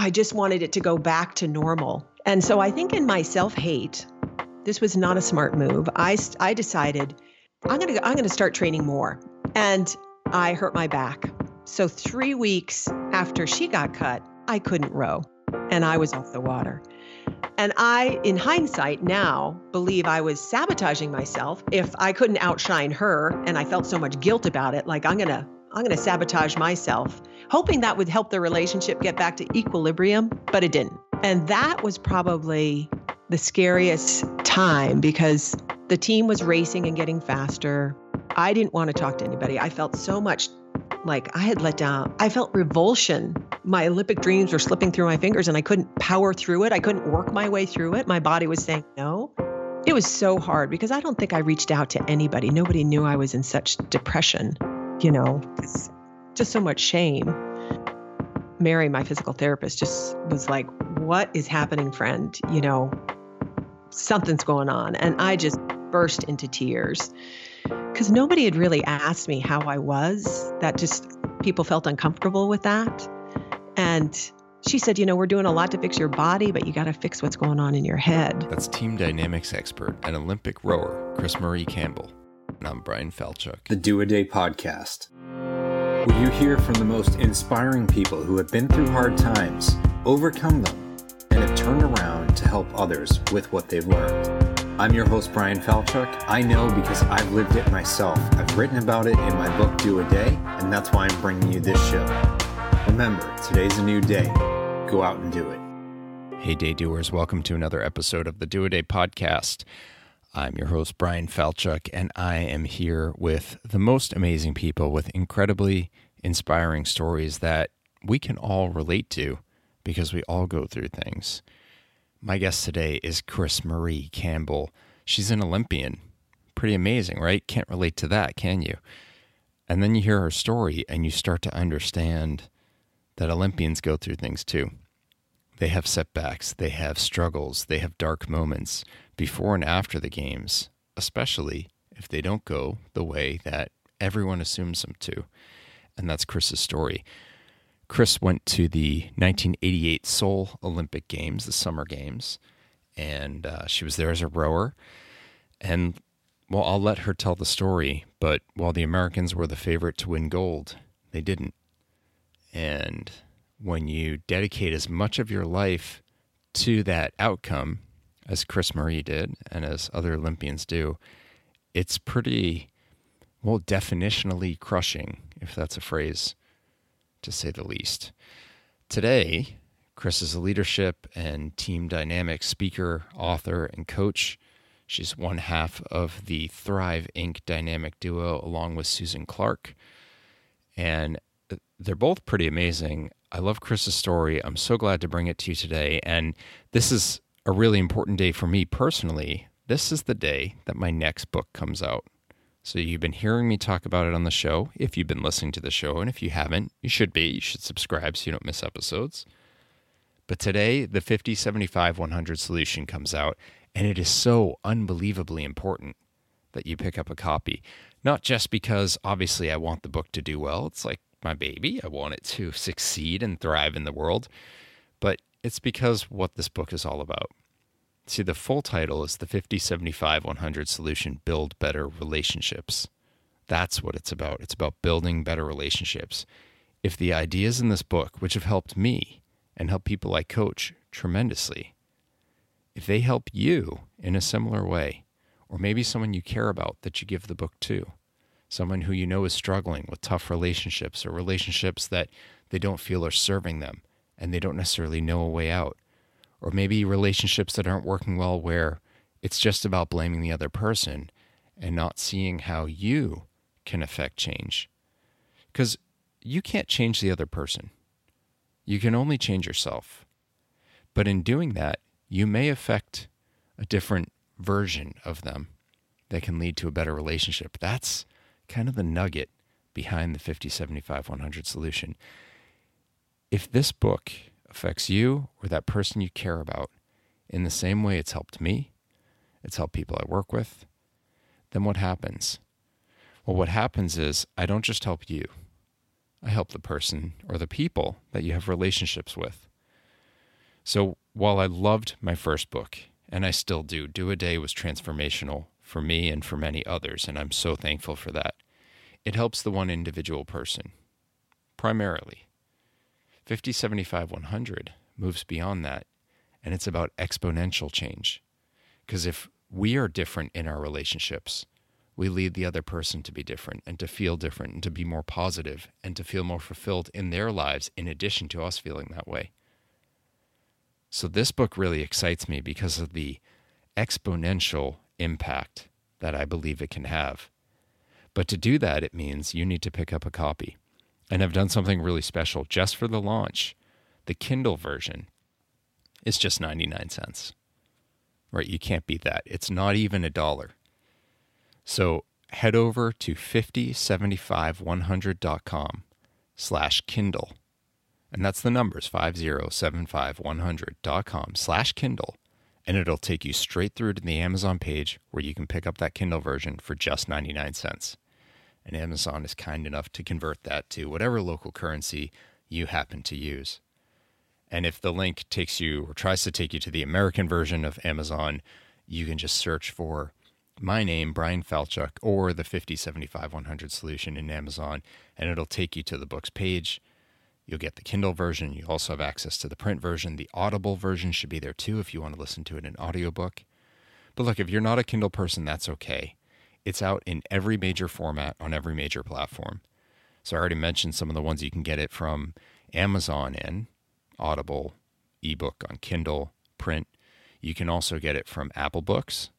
I just wanted it to go back to normal. And so I think in my self hate, this was not a smart move. I, I decided I'm going to I'm going to start training more. And I hurt my back. So 3 weeks after she got cut, I couldn't row and I was off the water. And I, in hindsight, now believe I was sabotaging myself if I couldn't outshine her and I felt so much guilt about it. Like, I'm going to. I'm going to sabotage myself, hoping that would help the relationship get back to equilibrium, but it didn't. And that was probably the scariest time because the team was racing and getting faster. I didn't want to talk to anybody. I felt so much like I had let down. I felt revulsion. My Olympic dreams were slipping through my fingers and I couldn't power through it. I couldn't work my way through it. My body was saying no. It was so hard because I don't think I reached out to anybody. Nobody knew I was in such depression, you know, just so much shame. Mary, my physical therapist, just was like, What is happening, friend? You know, something's going on. And I just burst into tears because nobody had really asked me how I was. That just people felt uncomfortable with that. And she said, You know, we're doing a lot to fix your body, but you got to fix what's going on in your head. That's team dynamics expert and Olympic rower, Chris Marie Campbell. And I'm Bryan Falchuk. The Do a Day podcast. Will you hear from the most inspiring people who have been through hard times, overcome them, and have turned around to help others with what they've learned? I'm your host, Bryan Falchuk. I know because I've lived it myself. I've written about it in my book, Do a Day, and that's why I'm bringing you this show. Remember, today's a new day. Go out and do it. Hey, day doers. Welcome to another episode of the Do a Day podcast. I'm your host, Bryan Falchuk, and I am here with the most amazing people with incredibly inspiring stories that we can all relate to because we all go through things. My guest today is Chris Marie Campbell. She's an Olympian. Pretty amazing, right? Can't relate to that, can you? And then you hear her story and you start to understand that Olympians go through things too. They have setbacks, they have struggles, they have dark moments before and after the games, especially if they don't go the way that everyone assumes them to. And that's Chris's story. Chris went to the 1988 Seoul Olympic Games, the Summer Games, and uh, she was there as a rower. And well, I'll let her tell the story, but while the Americans were the favorite to win gold, they didn't. And when you dedicate as much of your life to that outcome, as Chris Marie did and as other Olympians do, it's pretty, well, definitionally crushing, if that's a phrase to say the least. Today, Chris is a leadership and team dynamics speaker, author, and coach. She's one half of the Thrive Inc. dynamic duo along with Susan Clark. And they're both pretty amazing. I love Chris's story. I'm so glad to bring it to you today. And this is a really important day for me personally. This is the day that my next book comes out. So you've been hearing me talk about it on the show. If you've been listening to the show, and if you haven't, you should be. You should subscribe so you don't miss episodes. But today, the 50 75 100 solution comes out, and it is so unbelievably important that you pick up a copy. Not just because obviously I want the book to do well, it's like my baby, I want it to succeed and thrive in the world, but it's because what this book is all about. See, the full title is the 50 75 100 Solution Build Better Relationships. That's what it's about. It's about building better relationships. If the ideas in this book, which have helped me and helped people I coach tremendously, if they help you in a similar way, or maybe someone you care about that you give the book to, someone who you know is struggling with tough relationships or relationships that they don't feel are serving them and they don't necessarily know a way out or maybe relationships that aren't working well where it's just about blaming the other person and not seeing how you can affect change. Because you can't change the other person, you can only change yourself. But in doing that, you may affect a different version of them that can lead to a better relationship. That's kind of the nugget behind the 50, 75, 100 solution. If this book affects you or that person you care about in the same way it's helped me, it's helped people I work with, then what happens? Well, what happens is I don't just help you, I help the person or the people that you have relationships with. So while I loved my first book, and I still do, Do a Day was transformational for me and for many others, and I'm so thankful for that. It helps the one individual person, primarily. 50, 75, 100 moves beyond that, and it's about exponential change. Because if we are different in our relationships, we lead the other person to be different and to feel different and to be more positive and to feel more fulfilled in their lives in addition to us feeling that way. So, this book really excites me because of the exponential impact that I believe it can have. But to do that, it means you need to pick up a copy. And I've done something really special just for the launch. The Kindle version is just 99 cents. Right? You can't beat that. It's not even a dollar. So head over to 5075100.com slash Kindle. And that's the numbers 5075100.com slash Kindle. And it'll take you straight through to the Amazon page where you can pick up that Kindle version for just 99 cents. And Amazon is kind enough to convert that to whatever local currency you happen to use. And if the link takes you or tries to take you to the American version of Amazon, you can just search for my name, Bryan Falchuk, or the 5075 100 solution in Amazon, and it'll take you to the book's page. You'll get the Kindle version. You also have access to the print version. The Audible version should be there too if you want to listen to it in audiobook. But look, if you're not a Kindle person, that's okay. It's out in every major format on every major platform. So I already mentioned some of the ones you can get it from Amazon in Audible, ebook on Kindle, print. You can also get it from Apple Books,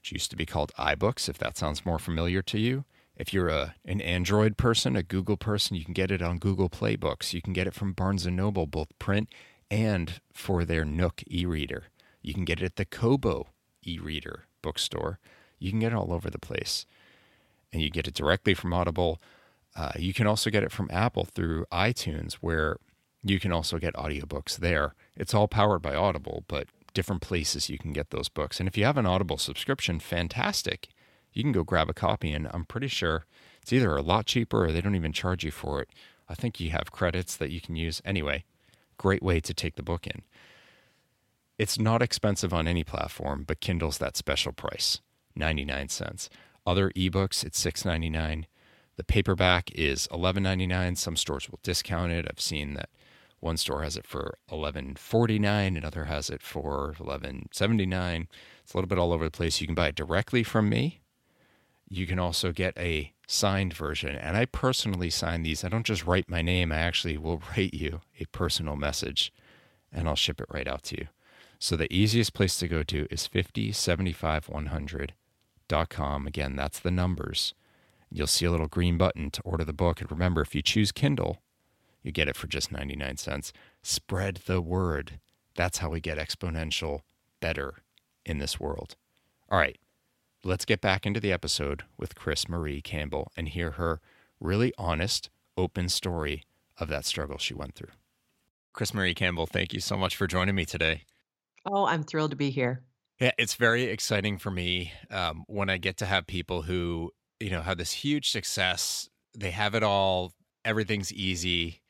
which used to be called iBooks, if that sounds more familiar to you. If you're a an Android person, a Google person, you can get it on Google Play Books. You can get it from Barnes and Noble, both print and for their Nook e-reader. You can get it at the Kobo e-reader bookstore. You can get it all over the place. And you get it directly from Audible. Uh, you can also get it from Apple through iTunes, where you can also get audiobooks there. It's all powered by Audible, but different places you can get those books. And if you have an Audible subscription, fantastic. You can go grab a copy, and I'm pretty sure it's either a lot cheaper or they don't even charge you for it. I think you have credits that you can use. Anyway, great way to take the book in. It's not expensive on any platform, but Kindle's that special price, 99 cents. Other ebooks, it's $6.99. The paperback is $11.99. Some stores will discount it. I've seen that one store has it for eleven forty nine, another has it for eleven seventy nine. It's a little bit all over the place. You can buy it directly from me. You can also get a signed version, and I personally sign these. I don't just write my name. I actually will write you a personal message, and I'll ship it right out to you. So the easiest place to go to is 5075100.com. Again, that's the numbers. You'll see a little green button to order the book. And remember, if you choose Kindle, you get it for just 99 cents. Spread the word. That's how we get exponential better in this world. All right, let's get back into the episode with Chris Marie Campbell and hear her really honest, open story of that struggle she went through. Chris Marie Campbell, thank you so much for joining me today. Oh, I'm thrilled to be here. Yeah, it's very exciting for me um, when I get to have people who, you know, have this huge success. They have it all, everything's easy.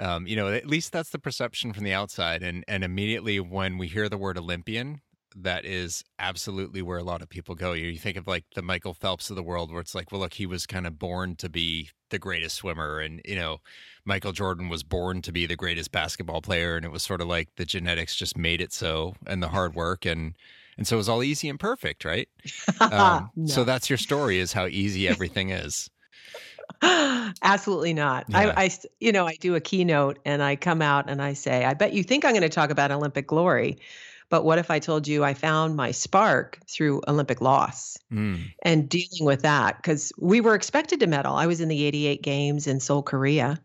Um, you know, at least that's the perception from the outside. And and immediately when we hear the word Olympian, that is absolutely where a lot of people go. You think of like the Michael Phelps of the world, where it's like, well, look, he was kind of born to be the greatest swimmer, and you know, Michael Jordan was born to be the greatest basketball player, and it was sort of like the genetics just made it so, and the hard work, and and so it was all easy and perfect, right? Um, no. So that's your story, is how easy everything is. Absolutely not. Yeah. I, I, you know, I do a keynote and I come out and I say, I bet you think I'm going to talk about Olympic glory, but what if I told you I found my spark through Olympic loss mm. and dealing with that? Because we were expected to medal. I was in the 88 games in Seoul, Korea,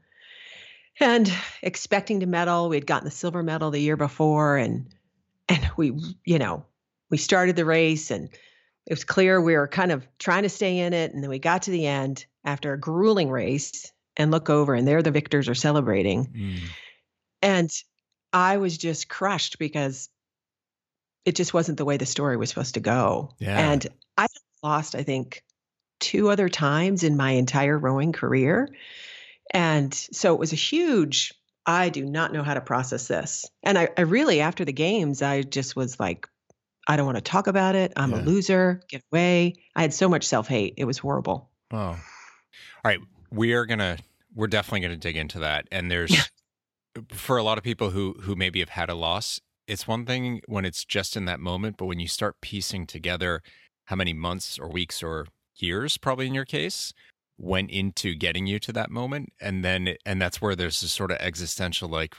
and expecting to medal. We had gotten the silver medal the year before, and and we, you know, we started the race and it was clear we were kind of trying to stay in it. And then we got to the end after a grueling race and look over, and there the victors are celebrating. Mm. And I was just crushed because it just wasn't the way the story was supposed to go. Yeah. And I lost, I think, two other times in my entire rowing career. And so it was a huge I do not know how to process this. And I, I really, after the games, I just was like, I don't want to talk about it. I'm Yeah. a loser. Get away. I had so much self hate. It was horrible. Oh. All right. We are gonna we're definitely gonna dig into that. And there's for a lot of people who who maybe have had a loss, it's one thing when it's just in that moment, but when you start piecing together how many months or weeks or years, probably in your case, went into getting you to that moment, and then and that's where there's this sort of existential like,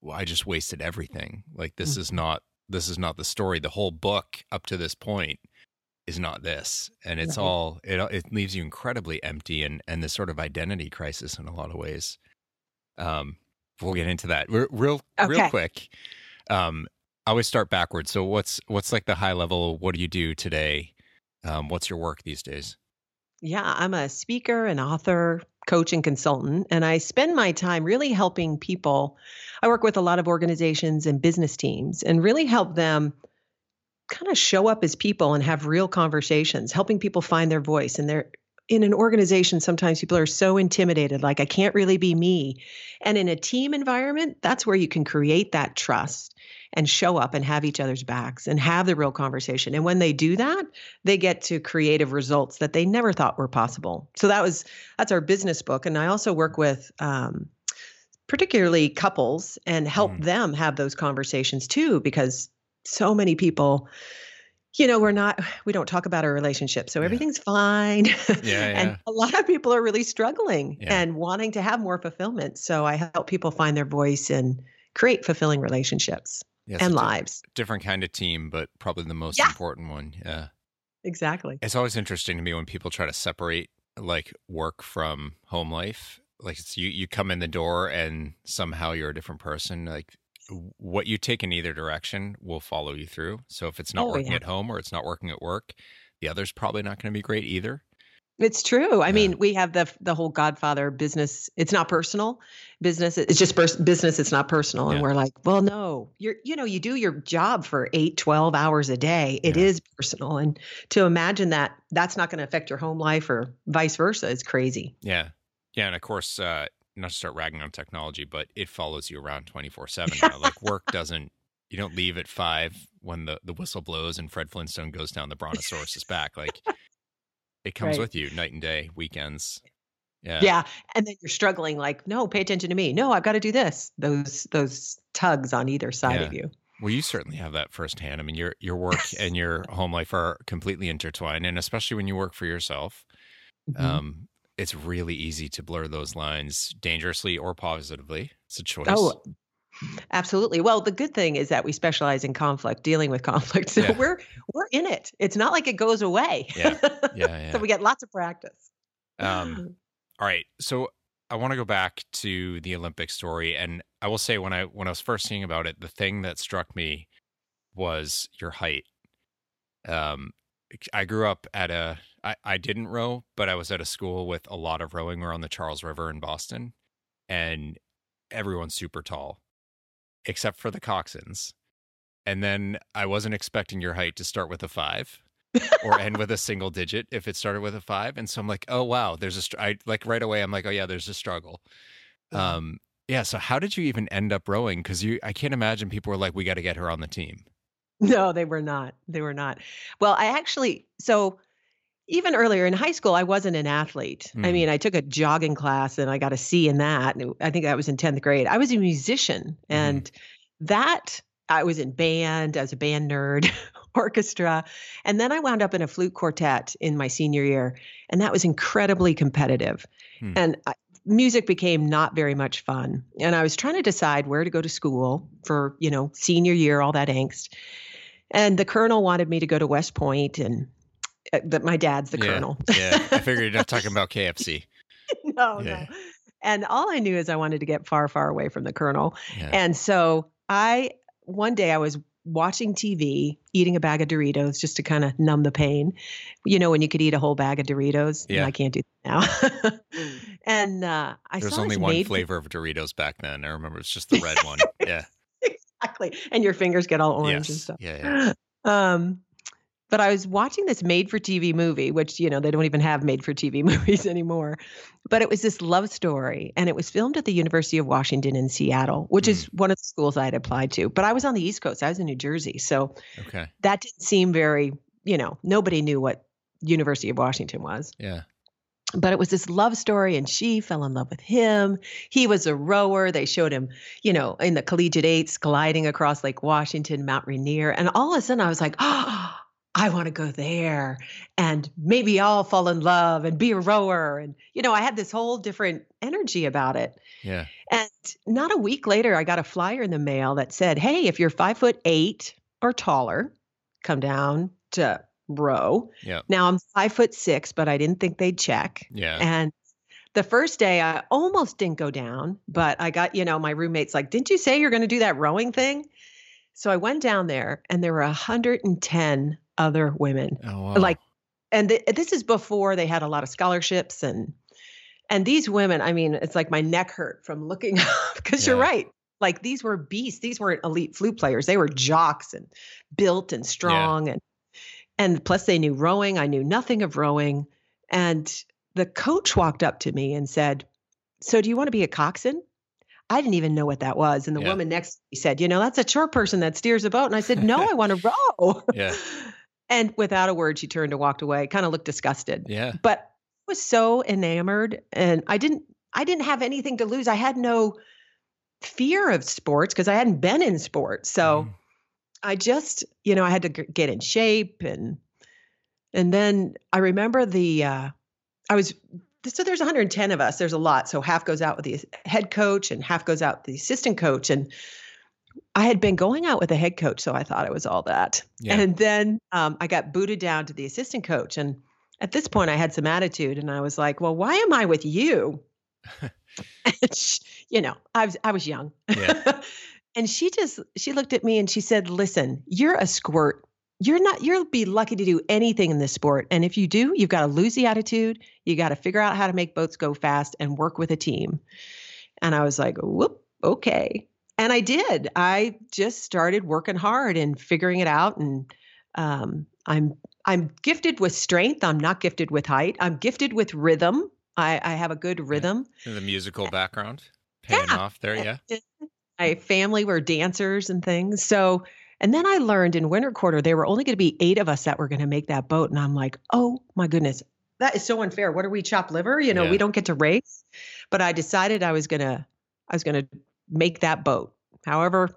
well, I just wasted everything. Like this is not this is not the story. The whole book up to this point is not this, and it's all it it leaves you incredibly empty and and this sort of identity crisis in a lot of ways. Um, we'll get into that Re- real real Okay. quick. Um, I always start backwards. So what's what's like the high level? What do you do today? Um, what's your work these days? Yeah, I'm a speaker, an author, coach, and consultant. And I spend my time really helping people. I work with a lot of organizations and business teams and really help them kind of show up as people and have real conversations, helping people find their voice. And they're in an organization, sometimes people are so intimidated, like, I can't really be me. And in a team environment, that's where you can create that trust and show up and have each other's backs and have the real conversation. And when they do that, they get to creative results that they never thought were possible. So that was that's our business book, and I also work with um, particularly couples and help Mm. them have those conversations too, because so many people. You know, we're not, we don't talk about our relationship. So Yeah. everything's fine. Yeah, and a lot of people are really struggling Yeah. and wanting to have more fulfillment. So I help people find their voice and create fulfilling relationships Yeah, and lives. different kind of team, but probably the most Yeah. important one. Yeah. Exactly. It's always interesting to me when people try to separate like work from home life. Like it's you you come in the door and somehow you're a different person. Like what you take in either direction will follow you through. So if it's not Oh, working yeah. at home or it's not working at work, the other's probably not going to be great either. It's true. I Yeah. mean, we have the the whole Godfather business. It's not personal. Business. It's just pers- business. It's not personal. And Yeah. we're like, well, no. You're you know you do your job for eight, 12 hours a day. It Yeah. is personal, and to imagine that that's not going to affect your home life or vice versa is crazy. Yeah. Yeah. And of course, uh, not to start ragging on technology, but it follows you around 24 7 now. Like work doesn't, you don't leave at five when the, the whistle blows and Fred Flintstone goes down the Brontosaurus' is back. Like it comes Right. with you night and day, weekends. Yeah. Yeah. And then you're struggling. Like, no, pay attention to me. No, I've got to do this. Those those tugs on either side of you. Well, you certainly have that firsthand. I mean, your your work and your home life are completely intertwined, and especially when you work for yourself, Mhm. um, it's really easy to blur those lines dangerously or positively. It's a choice. Oh, absolutely. Well, the good thing is that we specialize in conflict, dealing with conflict. So Yeah. we're we're in it. It's not like it goes away. Yeah. yeah, yeah. so we get lots of practice. Um, All right. So I want to go back to the Olympic story, and I will say when I when I was first seeing about it, the thing that struck me was your height. Um, I grew up at a I, I didn't row, but I was at a school with a lot of rowing. We're on the Charles River in Boston, and everyone's super tall, except for the coxswains. And then I wasn't expecting your height to start with a five or end with a single digit if it started with a five. And so I'm like, oh wow, there's a str- I like right away. I'm like, oh yeah, there's a struggle. Um, yeah. So how did you even end up rowing? Because you, I can't imagine people were like, we got to get her on the team. No, they were not. They were not. Well, I actually so even earlier in high school, I wasn't an athlete. I Hmm. mean, I took a jogging class and I got a C in that. I think that was in 10th grade. I was a musician and that I was in band as a band nerd, orchestra. And then I wound up in a flute quartet in my senior year. And that was incredibly competitive. Hmm. And I, music became not very much fun. And I was trying to decide where to go to school for, you know, senior year, all that angst. And the colonel wanted me to go to West Point and that my dad's the Yeah, colonel. yeah. I figured you're not talking about KFC. no, Yeah. no. And all I knew is I wanted to get far, far away from the colonel. Yeah. And so I, one day I was watching TV, eating a bag of Doritos just to kind of numb the pain. You know, when you could eat a whole bag of Doritos. Yeah. I can't do that now. and uh, I There's only one flavor of Doritos back then. I remember it's just the red one. Yeah. exactly. And your fingers get all orange and stuff. Yeah. Yeah. Um, but I was watching this made for TV movie, which, you know, they don't even have made for TV movies anymore. But it was this love story and it was filmed at the University of Washington in Seattle, which mm. is one of the schools I had applied to. But I was on the East Coast, I was in New Jersey. So okay. that didn't seem very, you know, nobody knew what University of Washington was. Yeah but it was this love story and she fell in love with him he was a rower they showed him you know in the collegiate eights gliding across lake washington mount rainier and all of a sudden i was like oh I want to go there and maybe I'll fall in love and be a rower. And, you know, I had this whole different energy about it. Yeah. And not a week later, I got a flyer in the mail that said, Hey, if you're five foot eight or taller, come down to row. Yeah. Now I'm five foot six, but I didn't think they'd check. Yeah. And the first day I almost didn't go down, but I got, you know, my roommate's like, Didn't you say you're going to do that rowing thing? So I went down there and there were 110 other women. Oh, wow. Like, and th- this is before they had a lot of scholarships and and these women. I mean, it's like my neck hurt from looking up because yeah. you're right. Like these were beasts. These weren't elite flute players. They were jocks and built and strong yeah. and and plus they knew rowing. I knew nothing of rowing. And the coach walked up to me and said, "So do you want to be a coxswain?" I didn't even know what that was. And the yeah. woman next to me said, You know, that's a short person that steers a boat. And I said, No, I want to row. Yeah. And without a word, she turned and walked away, kind of looked disgusted. Yeah. But I was so enamored and I didn't I didn't have anything to lose. I had no fear of sports because I hadn't been in sports. So mm. I just, you know, I had to g- get in shape and and then I remember the uh I was so there's 110 of us. There's a lot. So half goes out with the head coach and half goes out with the assistant coach and I had been going out with a head coach, so I thought it was all that. Yeah. And then um, I got booted down to the assistant coach. And at this point, I had some attitude, and I was like, "Well, why am I with you?" you know, I was I was young. Yeah. and she just she looked at me and she said, "Listen, you're a squirt. You're not. You'll be lucky to do anything in this sport. And if you do, you've got to lose the attitude. You got to figure out how to make boats go fast and work with a team." And I was like, "Whoop, okay." And I did. I just started working hard and figuring it out. And um, I'm I'm gifted with strength. I'm not gifted with height. I'm gifted with rhythm. I, I have a good rhythm. Yeah. The musical background paying yeah. off there, yeah. My family were dancers and things. So, and then I learned in winter quarter there were only going to be eight of us that were going to make that boat, and I'm like, oh my goodness, that is so unfair. What are we chop liver? You know, yeah. we don't get to race. But I decided I was gonna I was gonna make that boat. However,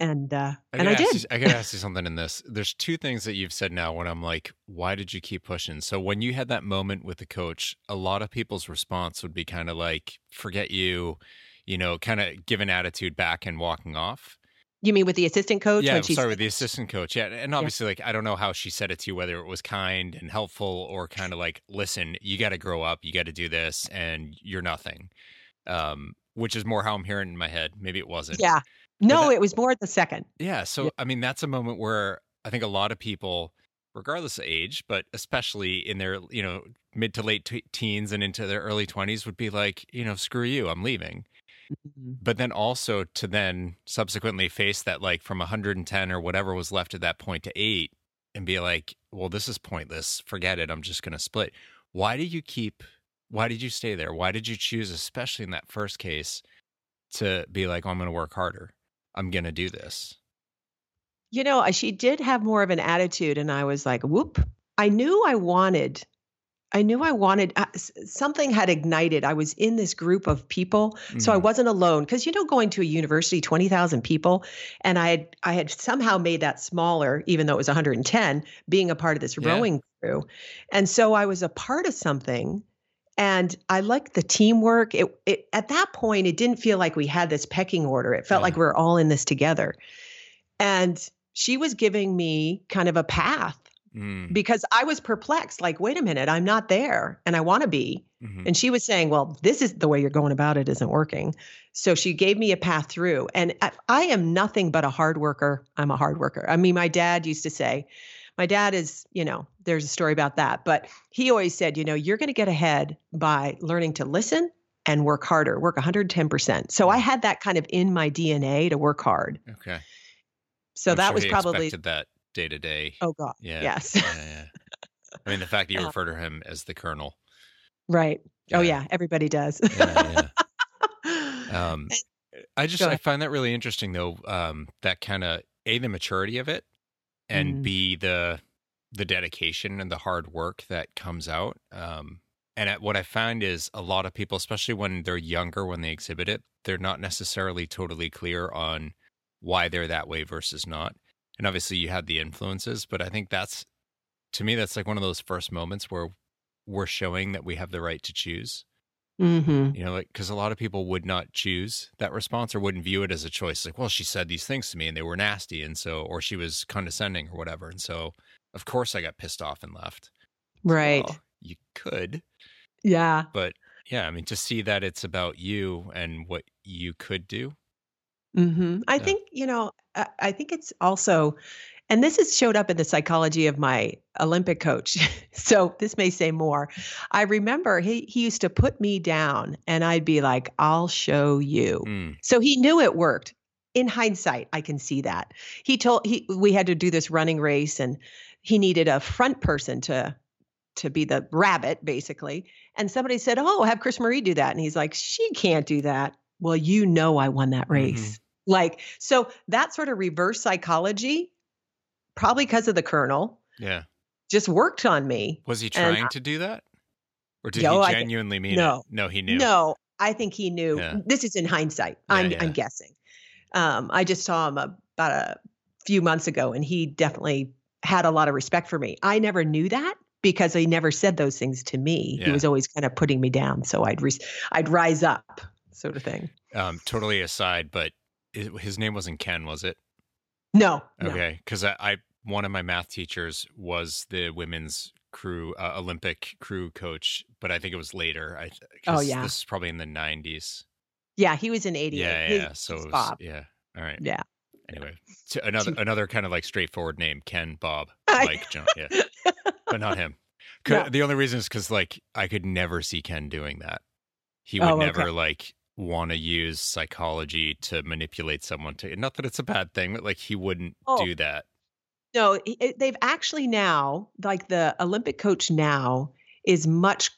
and uh, I and I did. You, I gotta ask you something in this. There's two things that you've said now when I'm like, why did you keep pushing? So when you had that moment with the coach, a lot of people's response would be kind of like, forget you, you know, kind of give an attitude back and walking off. You mean with the assistant coach? Yeah, sorry, with the assistant coach. Yeah, and obviously, yeah. like I don't know how she said it to you, whether it was kind and helpful or kind of like, listen, you got to grow up, you got to do this, and you're nothing. Um, which is more how I'm hearing in my head. Maybe it wasn't. Yeah. No, that, it was more the second. Yeah. So, yeah. I mean, that's a moment where I think a lot of people, regardless of age, but especially in their, you know, mid to late t- teens and into their early 20s would be like, you know, screw you, I'm leaving. Mm-hmm. But then also to then subsequently face that, like from 110 or whatever was left at that point to eight and be like, well, this is pointless. Forget it. I'm just going to split. Why do you keep why did you stay there? Why did you choose, especially in that first case, to be like, oh, I'm going to work harder? I'm going to do this? You know, she did have more of an attitude, and I was like, whoop. I knew I wanted, I knew I wanted, uh, something had ignited. I was in this group of people, mm-hmm. so I mm-hmm. wasn't alone. Because, you know, going to a university, 20,000 people, and I had, I had somehow made that smaller, even though it was 110, being a part of this yeah. rowing crew. And so I was a part of something and I liked the teamwork. It, it at that point it didn't feel like we had this pecking order. It felt yeah. like we are all in this together. And she was giving me kind of a path mm. because I was perplexed. Like, wait a minute, I'm not there, and I want to be. Mm-hmm. And she was saying, "Well, this is the way you're going about it isn't working." So she gave me a path through. And I, I am nothing but a hard worker. I'm a hard worker. I mean, my dad used to say, my dad is, you know, there's a story about that, but he always said, you know, you're going to get ahead by learning to listen and work harder, work 110%. So I had that kind of in my DNA to work hard. Okay. So I'm that sure was probably to that day to day. Oh God. Yeah. Yes. Yeah, yeah. I mean, the fact that you Yeah. refer to him as the Colonel. right. Oh Yeah. Everybody does. Yeah, Um, I just I find that really interesting though. Um, that kind of a the maturity of it, and Mm. b the the dedication and the hard work that comes out. Um, and at, what I find is a lot of people, especially when they're younger, when they exhibit it, they're not necessarily totally clear on why they're that way versus not. And obviously, you had the influences, but I think that's to me that's like one of those first moments where we're showing that we have the right to choose hmm you know like because a lot of people would not choose that response or wouldn't view it as a choice like well she said these things to me and they were nasty and so or she was condescending or whatever and so of course i got pissed off and left Right. Well, you could Yeah. but yeah i mean to see that it's about you and what you could do hmm I Yeah. think, you know, I think it's also, and this has showed up in the psychology of my Olympic coach. so this may say more. I remember he, he used to put me down and I'd be like, I'll show you. Mm, So he knew it worked. In hindsight, I can see that. He told he we had to do this running race and he needed a front person to to be the rabbit basically. And somebody said, "Oh, have Chris Marie do that." And he's like, "She can't do that." Well, you know I won that race. Like so that sort of reverse psychology probably because of the colonel yeah just worked on me. was he trying to do that or did I he genuinely mean no. it no he knew No, I think he knew. Yeah. This is in hindsight. Yeah, I'm yeah. I'm guessing. Um, I just saw him about a few months ago, and he definitely had a lot of respect for me. I never knew that because he never said those things to me. He was always kind of putting me down, so I'd re- I'd rise up, sort of thing. um totally aside but his name wasn't ken was it No. Okay, because I, I one of my math teachers was the women's crew uh, Olympic crew coach, but I think it was later. I Oh, yeah. this is probably in the nineties. yeah, he was in '88. Yeah, His- yeah. So his was- Bob. yeah. All right. Yeah. Anyway, so another another kind of like straightforward name, Ken, Bob, Mike, John. Yeah, but not him. No. The only reason is because like I could never see Ken doing that. He Oh, would okay. never like want to use psychology to manipulate someone to. Not that it's a bad thing, but like he wouldn't Oh. do that. No, it- they've actually now, like the Olympic coach now, is much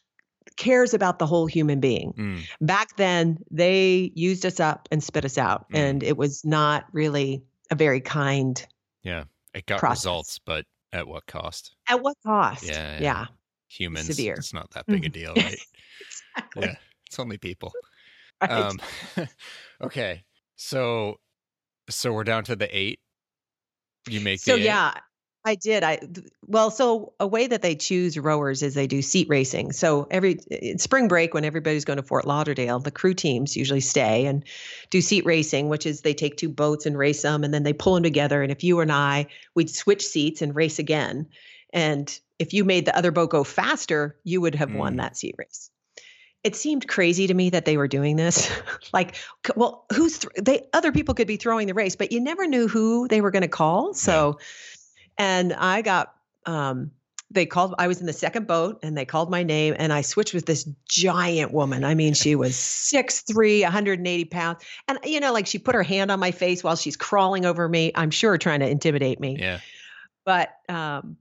cares about the whole human being. Mm, back then they used us up and spit us out Mm. and it was not really a very kind Yeah. it got Process. results, but at what cost? at what cost Yeah, yeah. yeah humans Severe. it's not that big a deal right exactly yeah it's only people right. um okay so so we're down to the eight you make so the eight? yeah i did i well so a way that they choose rowers is they do seat racing so every in spring break when everybody's going to fort lauderdale the crew teams usually stay and do seat racing which is they take two boats and race them and then they pull them together and if you and i we'd switch seats and race again and if you made the other boat go faster you would have won Mm. that seat race it seemed crazy to me that they were doing this. Like well who's th- they other people could be throwing the race but you never knew who they were going to call so and i got um they called i was in the second boat and they called my name and i switched with this giant woman. I mean she was 6'3 180 pounds. And you know like she put her hand on my face while she's crawling over me i'm sure trying to intimidate me. Yeah. But um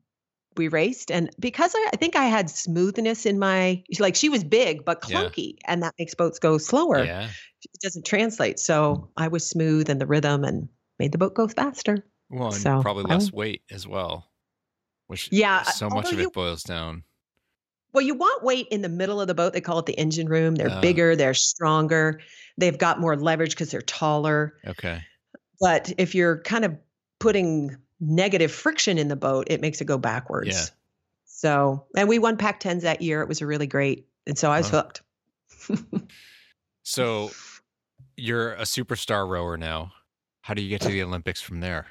we raced and because I, I think i had smoothness in my like she was big but Yeah. clunky and that makes boats go slower yeah it doesn't translate so i was smooth and the rhythm and made the boat go faster well and So, probably less weight as well which Yeah, so much of it you- boils down Well, you want weight in the middle of the boat. They call it the engine room. They're Uh. bigger, they're stronger, they've got more leverage because they're taller. okay But if you're kind of putting negative friction in the boat, it makes it go backwards. Yeah. So, and we won Pac 10s that year. It was a really great. And so I was Wow. hooked. so you're a superstar rower now how do you get to the olympics from there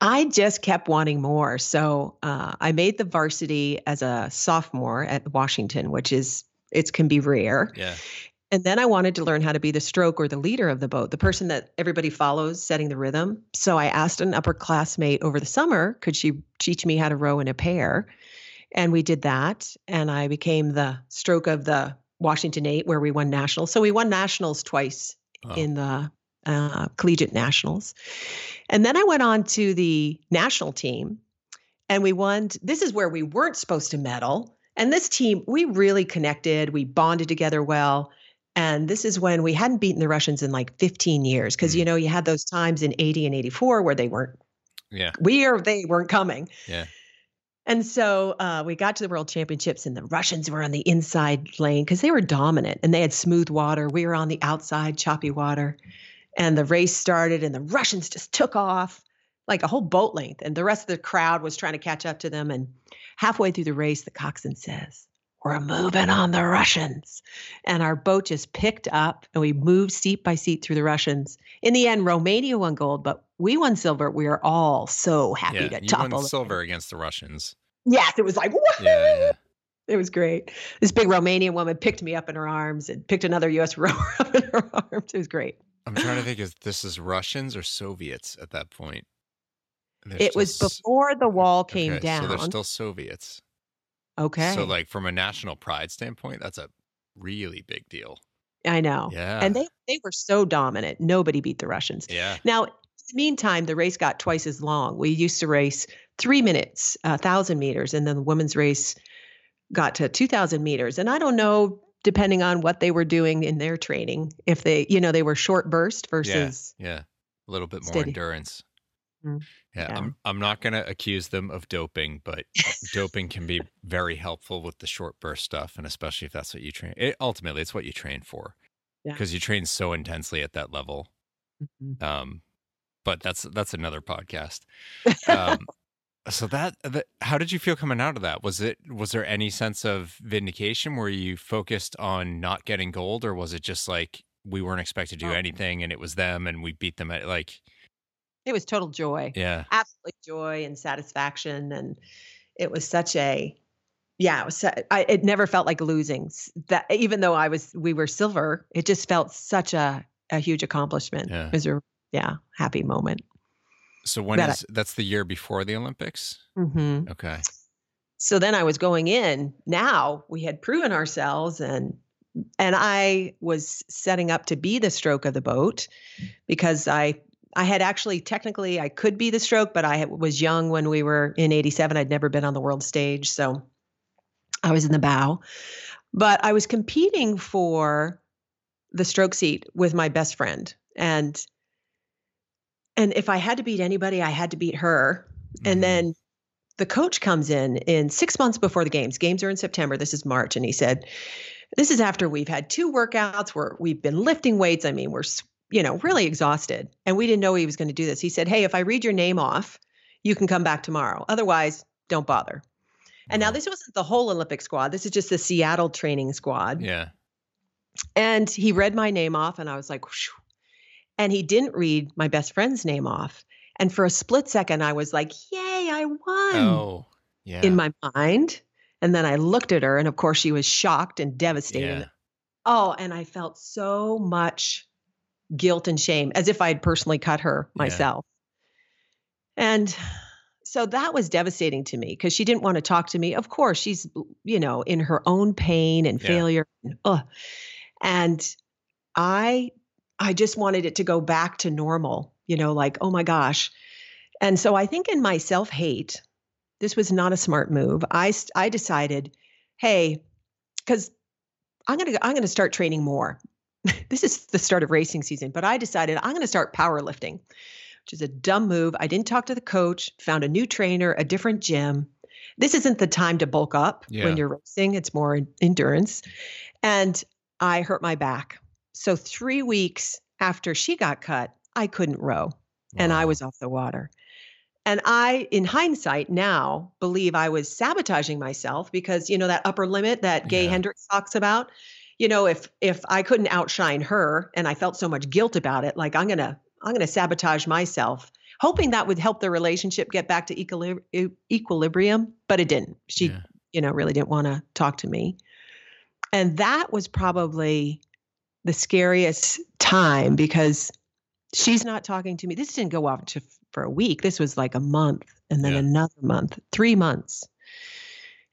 I just kept wanting more. So uh, I made the varsity as a sophomore at Washington, which is, it can be rare. yeah And then I wanted to learn how to be the stroke or the leader of the boat, the person that everybody follows, setting the rhythm. So I asked an upperclassmate over the summer, could she teach me how to row in a pair? And we did that. And I became the stroke of the Washington Eight, where we won nationals. So we won nationals twice Oh, in the uh, collegiate nationals. And then I went on to the national team and we won. This is where we weren't supposed to medal. And this team, we really connected, we bonded together well. And this is when we hadn't beaten the Russians in like 15 years. Cause, Mm. you know, you had those times in 80 and 84 where they weren't, Yeah. we or they weren't coming. Yeah. And so uh, we got to the world championships, and the Russians were on the inside lane because they were dominant and they had smooth water. We were on the outside, choppy water. And the race started, and the Russians just took off like a whole boat length. And the rest of the crowd was trying to catch up to them. And halfway through the race, the coxswain says, We're moving on the Russians. And our boat just picked up and we moved seat by seat through the Russians. In the end, Romania won gold, but we won silver. We are all so happy Yeah. to You topple won silver against the Russians. Yes, it was like, what? Yeah. Yeah. It was great. This big Romanian woman picked me up in her arms and picked another U.S. rower up in her arms. It was great. I'm trying to think if this is Russians or Soviets at that point. They're it was before the wall came okay, down. So they're still Soviets. Okay. So, like, from a national pride standpoint, that's a really big deal. I know. Yeah. And they, they were so dominant. Nobody beat the Russians. yeah. Now, in the meantime, the race got twice as long. We used to race three minutes, a thousand meters, and then the women's race got to 2,000 meters. And I don't know, depending on what they were doing in their training, if they, you know, they were short burst versus. Yeah. A little bit more Steady. endurance. Mm. Yeah, Yeah. I'm I'm not gonna accuse them of doping, but doping can be very helpful with the short burst stuff, and especially if that's what you train. It, ultimately, it's what you train for, Yeah. because you train so intensely at that level. Mhm. Um, but that's that's another podcast. Um, so that, that how did you feel coming out of that? Was it was there any sense of vindication? Were you focused on not getting gold, or was it just like we weren't expected to do Oh. anything and it was them and we beat them at like It was total joy. yeah absolutely joy and satisfaction and it was such a yeah it was I, it never felt like losing that even though i was we were silver it just felt such a a huge accomplishment Yeah. it was a yeah happy moment So when That I- that's the year before the Olympics? hmm Okay. so then i was going in now we had proven ourselves and and i was setting up to be the stroke of the boat because i i had actually technically i could be the stroke but i was young when we were in 87 i'd never been on the world stage so i was in the bow but i was competing for the stroke seat with my best friend and and if i had to beat anybody i had to beat her Mhm. and then the coach comes in in six months before the games. Games are in September. This is March. And he said, This is after we've had two workouts where we've been lifting weights. I mean, we're, you know, really exhausted. And we didn't know he was going to do this. He said, Hey, if I read your name off, you can come back tomorrow. Otherwise, don't bother. And now this wasn't the whole Olympic squad. This is just the Seattle training squad. Yeah. And he read my name off, and I was like, Whew. and he didn't read my best friend's name off. And for a split second, I was like, Yay, I won Oh. Yeah. in my mind. And then I looked at her, and of course, she was shocked and devastated. Yeah. Oh, and I felt so much guilt and shame as if I had personally cut her Yeah. myself. And so that was devastating to me because she didn't want to talk to me. Of course, she's, you know, in her own pain and Yeah. failure. And, ugh. and I, I just wanted it to go back to normal, you know, like, oh my gosh. And so I think in my self hate, this was not a smart move. I I decided, hey, because I'm gonna I'm gonna start training more. this is the start of racing season, but I decided I'm gonna start powerlifting, which is a dumb move. I didn't talk to the coach, found a new trainer, a different gym. This isn't the time to bulk up Yeah. when you're racing. It's more endurance. And I hurt my back. So three weeks after she got cut, I couldn't row and I was off the water. And I, in hindsight, now believe I was sabotaging myself because you know that upper limit that Gay Yeah. Hendricks talks about. You know, if if I couldn't outshine her, and I felt so much guilt about it, like I'm gonna I'm gonna sabotage myself, hoping that would help the relationship get back to equilib- equilibrium. But it didn't. She, Yeah. you know, really didn't want to talk to me, and that was probably the scariest time because she's not talking to me. This didn't go off to, for a week. This was like a month and then Yeah. another month, three months.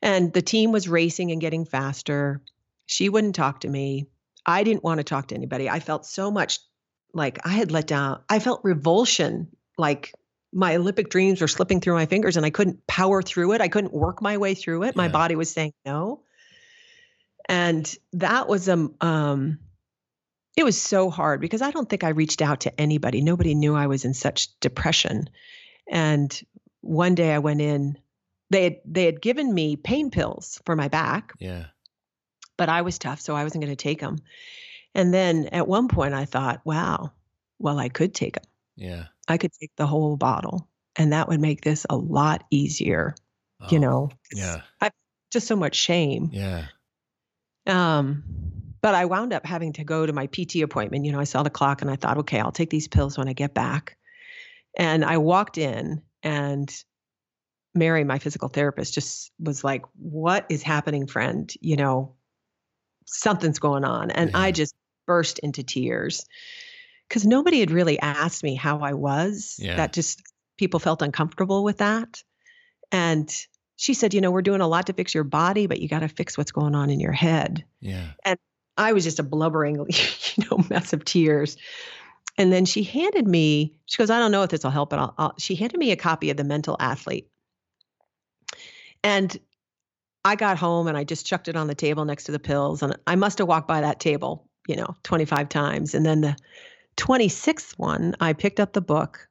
And the team was racing and getting faster. She wouldn't talk to me. I didn't want to talk to anybody. I felt so much like I had let down. I felt revulsion, like my Olympic dreams were slipping through my fingers and I couldn't power through it. I couldn't work my way through it. My body was saying no. And that was um um it was so hard because I don't think I reached out to anybody. Nobody knew I was in such depression. And one day I went in they had they had given me pain pills for my back, Yeah. But I was tough so I wasn't going to take them. And then at one point I thought, wow, well I could take them. Yeah. I could take the whole bottle and that would make this a lot easier, you know? Yeah. I've just so much shame. Yeah. Um, but I wound up having to go to my PT appointment. You know, I saw the clock and I thought, okay, I'll take these pills when I get back. And I walked in and Mary, my physical therapist, just was like, What is happening, friend? You know, something's going on. And Yeah. I just burst into tears because nobody had really asked me how I was. Yeah. That just people felt uncomfortable with that. And she said, You know, we're doing a lot to fix your body, but you got to fix what's going on in your head. Yeah. And I was just a blubbering, you know, mess of tears. And then she handed me, she goes, I don't know if this will help, but I'll, I'll, she handed me a copy of The Mental Athlete. And I got home and I just chucked it on the table next to the pills. And I must have walked by that table, you know, 25 times. And then the 26th one, I picked up the book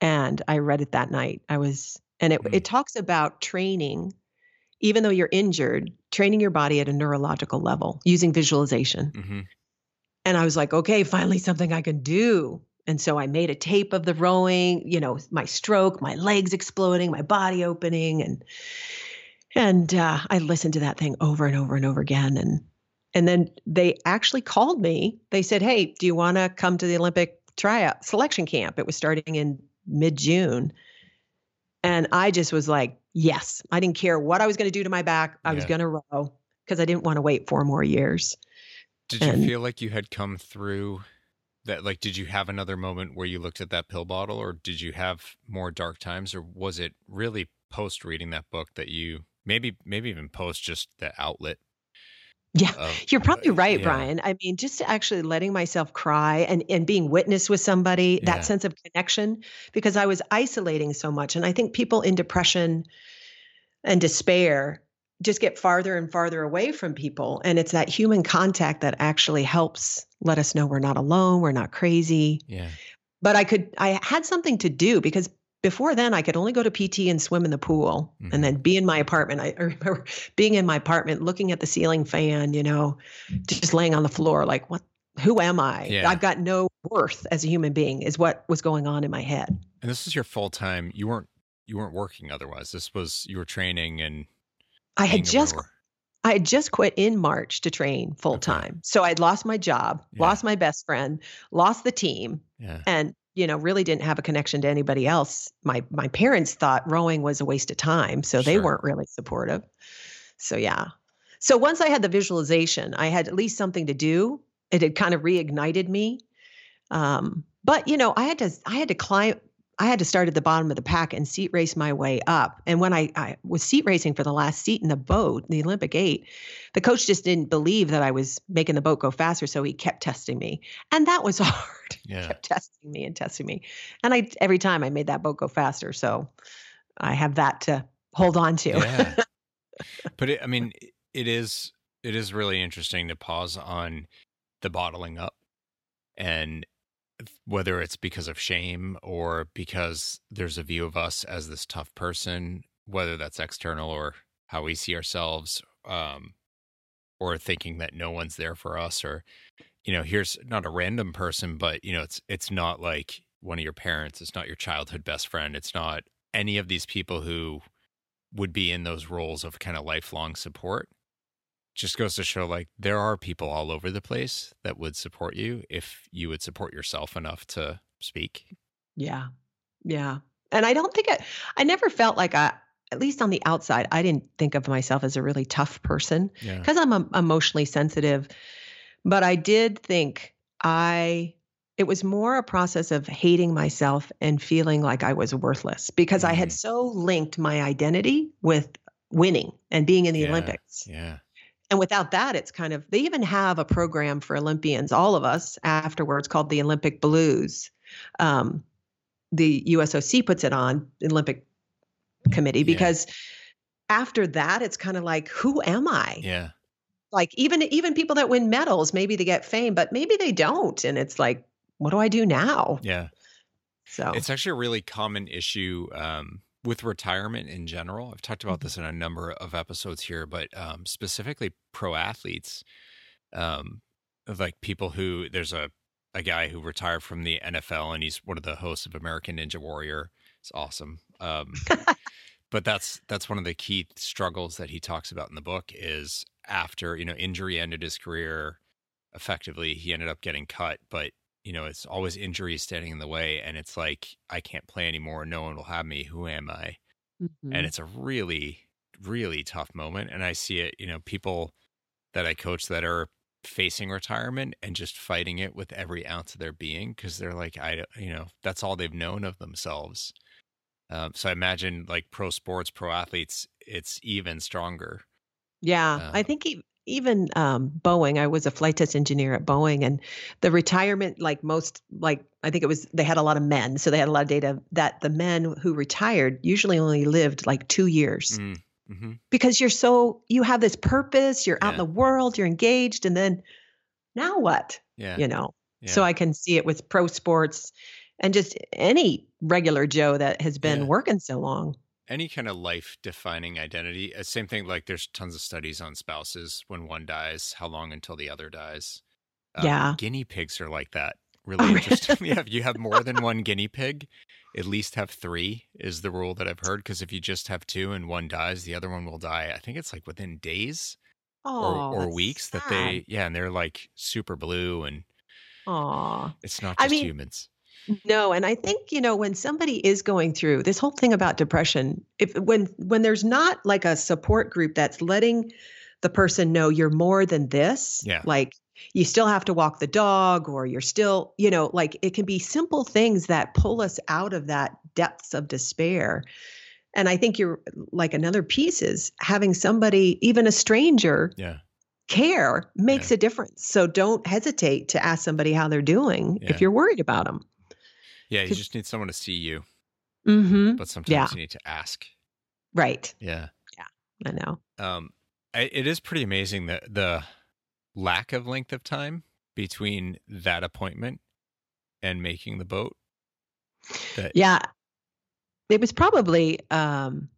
and I read it that night. I was, and it, Mm. it talks about training, even though you're injured, training your body at a neurological level using visualization. hmm And I was like, okay, finally something I can do. And so I made a tape of the rowing, you know, my stroke, my legs exploding, my body opening, and and uh, I listened to that thing over and over and over again. And and then they actually called me. They said, "Hey, do you want to come to the Olympic tryout selection camp?" It was starting in mid June, and I just was like, "Yes." I didn't care what I was going to do to my back. I was going to row because I didn't want to wait four more years. Did you feel like you had come through that? Like, did you have another moment where you looked at that pill bottle, or did you have more dark times, or was it really post reading that book that you maybe, maybe even post just the outlet? Yeah, You're probably right, yeah. Bryan. I mean, just actually letting myself cry and, and being witness with somebody, Yeah. that sense of connection, because I was isolating so much. And I think people in depression and despair just get farther and farther away from people. And it's that human contact that actually helps let us know we're not alone, we're not crazy. Yeah. But I could, I had something to do because before then I could only go to PT and swim in the pool Mhm. and then be in my apartment. I, I remember being in my apartment, looking at the ceiling fan, you know, just laying on the floor, like, what, who am I? Yeah. I've got no worth as a human being, is what was going on in my head. And this is your full time. You weren't you weren't working otherwise. This was you were training and I had just. I had just quit in March to train full time. So I'd lost my job, Yeah. lost my best friend, lost the team, yeah and you know really didn't have a connection to anybody else. My my parents thought rowing was a waste of time so they Sure. weren't really supportive. So yeah. So once i had the visualization i had at least something to do. It had kind of reignited me. Um, but you know i had to i had to climb i had to start at the bottom of the pack and seat race my way up and when i, I was seat racing for the last seat in the boat the olympic eight the coach just didn't believe that i was making the boat go faster so he kept testing me and that was hard yeah kept testing me and testing me. And I every time I made that boat go faster. So I have that to hold on to. yeah but it, i mean it is it is really interesting to pause on the bottling up and whether it's because of shame or because there's a view of us as this tough person whether that's external or how we see ourselves um or thinking that no one's there for us or you know here's not a random person but you know it's it's not like one of your parents it's not your childhood best friend it's not any of these people who would be in those roles of kind of lifelong support just goes to show like there are people all over the place that would support you if you would support yourself enough to speak yeah. Yeah. And I don't think I I never felt like I at least on the outside, I didn't think of myself as a really tough person yeah because I'm um, emotionally sensitive. But I did think I it was more a process of hating myself and feeling like I was worthless because I had Mhm. so linked my identity with winning and being in the Yeah. Olympics. yeah And without that, it's kind of, they even have a program for Olympians, all of us afterwards called the Olympic Blues. Um, the USOC puts it on, Olympic Committee, Yeah. because after that, it's kind of like, who am I? Yeah. Like even even people that win medals, maybe they get fame, but maybe they don't, and it's like, what do I do now? Yeah. So It's actually a really common issue um, with retirement in general. I've talked about Mm-hmm. this in a number of episodes here, but um, specifically pro athletes, um, like people who there's a a guy who retired from the NFL and he's one of the hosts of American Ninja Warrior. It's awesome. Um, but that's that's one of the key struggles that he talks about in the book is after you know injury ended his career effectively he ended up getting cut but you know it's always injuries standing in the way and it's like i can't play anymore no one will have me who am i? Mhm. and it's a really really tough moment and i see it you know people that i coach that are facing retirement and just fighting it with every ounce of their being because they're like i you know that's all they've known of themselves. Um, so i imagine like pro sports pro athletes it's even stronger. Yeah, I Uh, think even um, Boeing. I was a flight test engineer at Boeing, and the retirement, like most, like I think it was, they had a lot of men, so they had a lot of data that the men who retired usually only lived like two years mm, hmm because you're so you have this purpose, you're out in the world, you're engaged, and then now what? yeah, You know. yeah. So I can see it with pro sports and just any regular Joe that has been Yeah. working so long. Any kind of life defining identity. Uh, Same thing, like there's tons of studies on spouses when one dies, how long until the other dies. Um, Yeah. Guinea pigs are like that. Oh, Really really? interesting. yeah. If you have more than one guinea pig, at least have three is the rule that I've heard. Because if you just have two and one dies, the other one will die. I think it's like within days or, Oh, or that's weeks that they, yeah, and they're like super blue and Aw. it's not I just mean, humans. No, and I think you know when somebody is going through this whole thing about depression, if when when there's not like a support group that's letting the person know you're more than this, Yeah. like you still have to walk the dog or you're still, you know, like it can be simple things that pull us out of that depths of despair. And I think you're like another piece is having somebody, even a stranger, Yeah. care makes Yeah. a difference. So don't hesitate to ask somebody how they're doing Yeah. if you're worried about them. Yeah. you just need someone to see you, Mm-hmm. but sometimes Yeah. you need to ask. Right. Yeah. Yeah. I know. um I, it is pretty amazing the the lack of length of time between that appointment and making the boat that Yeah. It was probably um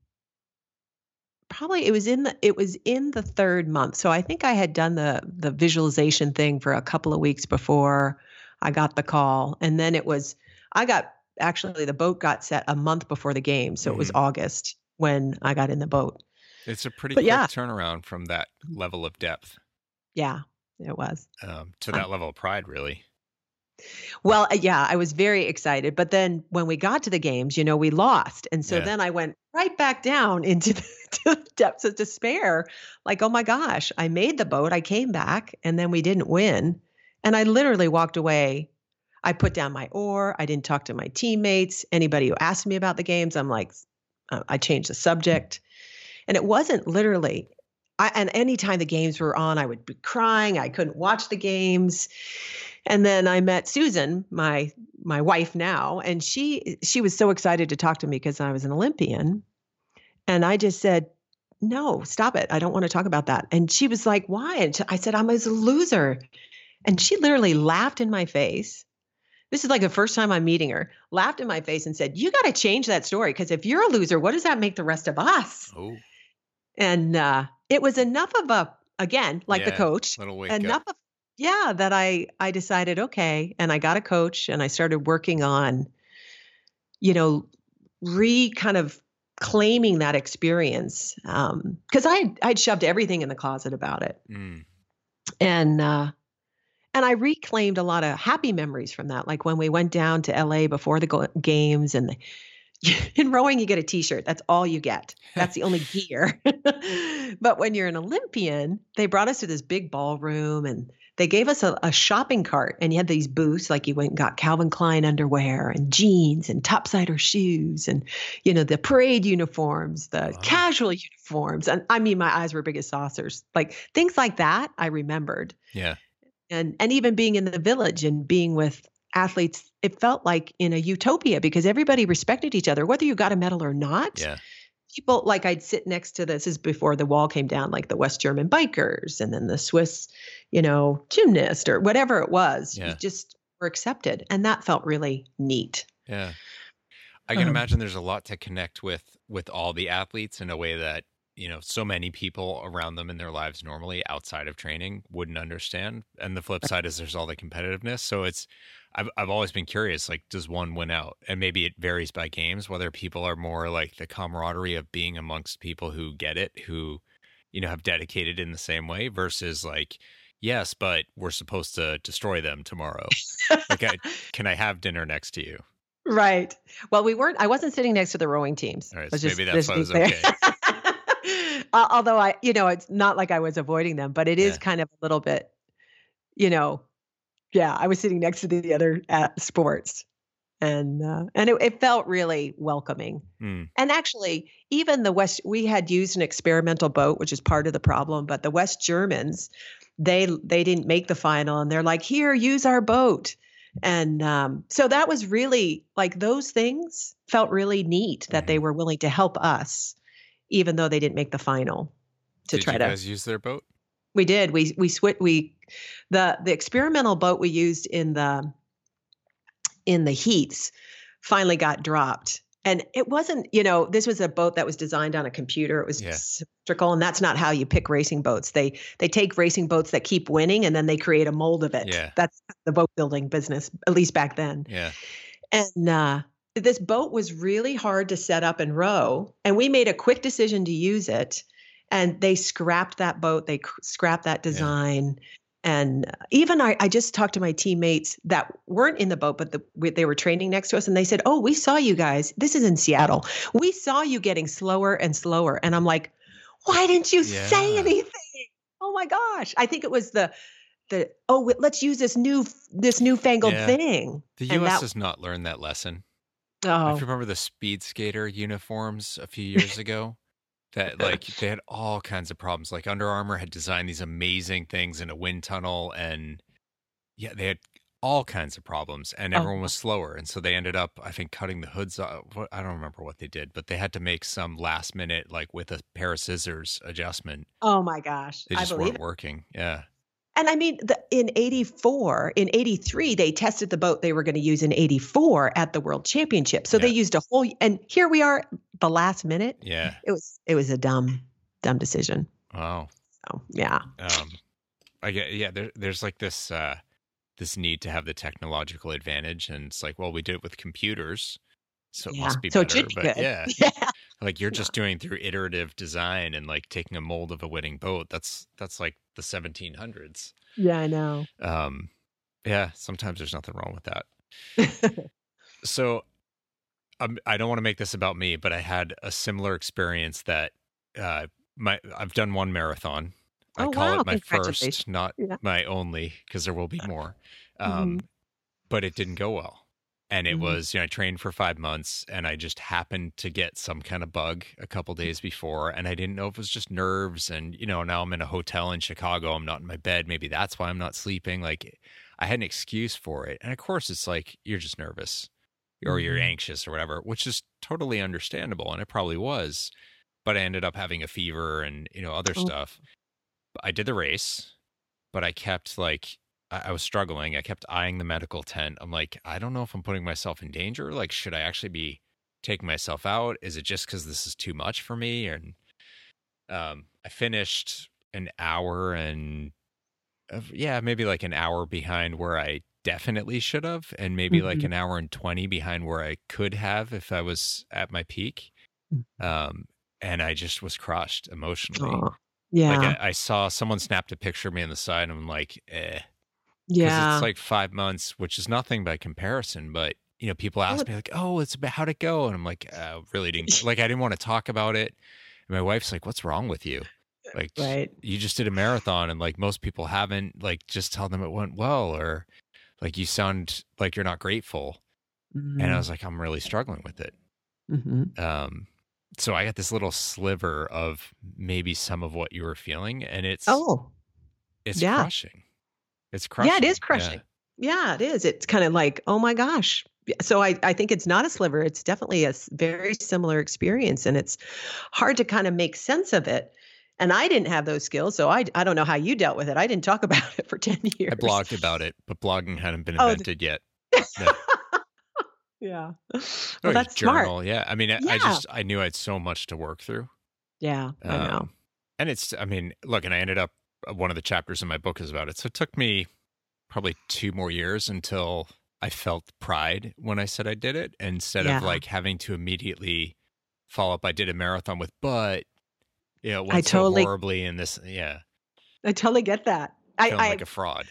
probably it was in the it was in the third month. So I think I had done the the visualization thing for a couple of weeks before I got the call. And then it was I got actually the boat got set a month before the game. So it was Mhm. August when I got in the boat. it's a pretty But quick yeah. turnaround from that level of depth Yeah, it was. um, to Uh, that level of pride really Well, uh, yeah, I was very excited. But then when we got to the games, you know, we lost. And so Yeah. then I went right back down into the, the depths of despair. Like, oh my gosh, I made the boat. I came back and then we didn't win. And I literally walked away. I put down my oar. I didn't talk to my teammates. Anybody who asked me about the games, I'm like, uh, I changed the subject. And it wasn't literally, I, and anytime the games were on, I would be crying. I couldn't watch the games. And then I met Susan, my my wife now, and she she was so excited to talk to me because I was an Olympian. And I just said, "No, stop it. I don't want to talk about that." And she was like, "Why?" And I said, "I'm a loser." And she literally laughed in my face. This is like the first time I'm meeting her. Laughed in my face and said, "You got to change that story because if you're a loser, what does that make the rest of us?" oh And uh, it was enough of a again, like the coach, enough up of yeah that i i decided okay and i got a coach and i started working on you know re kind of claiming that experience um because i i'd shoved everything in the closet about it Mm, and uh and I reclaimed a lot of happy memories from that, like when we went down to LA before the go- games, and the, in rowing you get a T-shirt. That's all you get. That's the only gear. but when you're an Olympian, they brought us to this big ballroom, and they gave us a, a shopping cart, and you had these booths, like you went and got Calvin Klein underwear and jeans and topsider shoes, and you know the parade uniforms, the Wow. casual uniforms, and I mean my eyes were big as saucers, like things like that. I remembered yeah and and even being in the village and being with athletes, it felt like in a utopia because everybody respected each other, whether you got a medal or not. Yeah. People like I'd sit next to this is before the wall came down, like the West German bikers and then the Swiss, you know, gymnast or whatever it was. Yeah. You just were accepted. And that felt really neat. Yeah. I can Um, imagine there's a lot to connect with with all the athletes in a way that, you know, so many people around them in their lives normally outside of training wouldn't understand. And the flip uh-huh. side is there's all the competitiveness. So it's I've I've always been curious, like, does one win out? And maybe it varies by games, whether people are more like the camaraderie of being amongst people who get it, who, you know, have dedicated in the same way versus like, yes, but we're supposed to destroy them tomorrow. like I, can I have dinner next to you? Right. Well, we weren't. I wasn't sitting next to the rowing teams. All right, so just- maybe that's be was okay. Al- Although I, you know, it's not like I was avoiding them, but it is Yeah. kind of a little bit, you know, yeah. I was sitting next to the other uh, sports, and uh, and it, it felt really welcoming. Hmm. And actually, even the West, we had used an experimental boat, which is part of the problem. But the West Germans, they they didn't make the final, and they're like, "Here, use our boat." And um, so that was really like those things felt really neat that they were willing to help us, even though they didn't make the final. To Did try you to, use their boat? we did. We we switched. We the the experimental boat we used in the in the heats finally got dropped. And it wasn't, you know, this was a boat that was designed on a computer. It was Yeah. symmetrical, and that's not how you pick racing boats. They they take racing boats that keep winning, and then they create a mold of it. Yeah. That's the boat building business, at least back then. Yeah. And uh, this boat was really hard to set up and row. And we made a quick decision to use it. And they scrapped that boat, they cr- scrapped that design. And uh, even I, I just talked to my teammates that weren't in the boat, but the, they were training next to us. And they said, Oh, we saw you guys. This is in Seattle. We saw you getting slower and slower. And I'm like, Why didn't you say anything? Oh my gosh. I think it was the, the oh let's use this new this newfangled Yeah. thing The U.S. that- has not learned that lesson. Oh If you remember the speed skater uniforms a few years ago, that like they had all kinds of problems. Like Under Armour had designed these amazing things in a wind tunnel, and yeah, they had all kinds of problems, and Oh. everyone was slower, and so they ended up, I think, cutting the hoods. Off. I don't remember what they did, but they had to make some last minute, like with a pair of scissors adjustment. Oh my gosh. They just weren't it. working. Yeah, And I mean, the, in 84, in 83, they tested the boat they were going to use in 84 at the World Championship. So they used a whole, and here we are, the last minute. yeah. It was, it was a dumb, dumb decision. Wow. So yeah. um i get yeah there, there's like this uh this need to have the technological advantage and it's like well we did it with computers so it must be so better be but good. yeah Yeah. like you're just doing through iterative design and like taking a mold of a winning boat that's that's like the 1700s Yeah, I know. um yeah sometimes there's nothing wrong with that so um, i don't want to make this about me but i had a similar experience that uh my i've done one marathon i Oh, call wow. it my first not Yeah. my only because there will be more um Mhm. but it didn't go well and it Mhm. was you know i trained for five months and i just happened to get some kind of bug a couple days before and i didn't know if it was just nerves and you know now i'm in a hotel in chicago i'm not in my bed maybe that's why i'm not sleeping like i had an excuse for it and of course it's like you're just nervous or you're Mhm. anxious or whatever which is totally understandable and it probably was but i ended up having a fever and you know other Oh. stuff i did the race but i kept like I I was struggling. I kept eyeing the medical tent. I'm like, I don't know if I'm putting myself in danger. Like, should I actually be taking myself out? Is it just because this is too much for me? And um, I finished an hour and uh, yeah, maybe like an hour behind where I definitely should have, and maybe like Mhm. an hour and 20 behind where I could have if I was at my peak. Mm. Um, and I just was crushed emotionally. Aw. Yeah. Like I, I saw someone snapped a picture of me on the side, and I'm like, eh. Yeah. it's like five months, which is nothing by comparison. But you know, people ask me like, "Oh, it's about how'd it go?" And I'm like, uh, "Really didn't like. I didn't want to talk about it." And my wife's like, "What's wrong with you? Like, right. you just did a marathon, and like most people haven't. Like, just tell them it went well, or like you sound like you're not grateful." And I was like, "I'm really struggling with it." Mhm. Um, so I got this little sliver of maybe some of what you were feeling, and it's oh, it's yeah. crushing. It's crushing. Yeah, it is crushing. Yeah, it is. It's kind of like, oh my gosh. So I, I think it's not a sliver. It's definitely a very similar experience. And it's hard to kind of make sense of it. And I didn't have those skills. So I, I don't know how you dealt with it. I didn't talk about it for 10 years. I blogged about it, but blogging hadn't been Oh, invented yet. No. yeah. Oh, Well, you that's smart. journal. Yeah. I mean, I, I just, I knew I had so much to work through. Yeah, I know. Um, and it's, I mean, look, and I ended up, one of the chapters in my book is about it. So it took me probably two more years until I felt pride when I said I did it instead Yeah. of like having to immediately follow up. I did a marathon with, but, you know, it went I totally- so horribly in this. Yeah. I totally get that. I, I, like a fraud.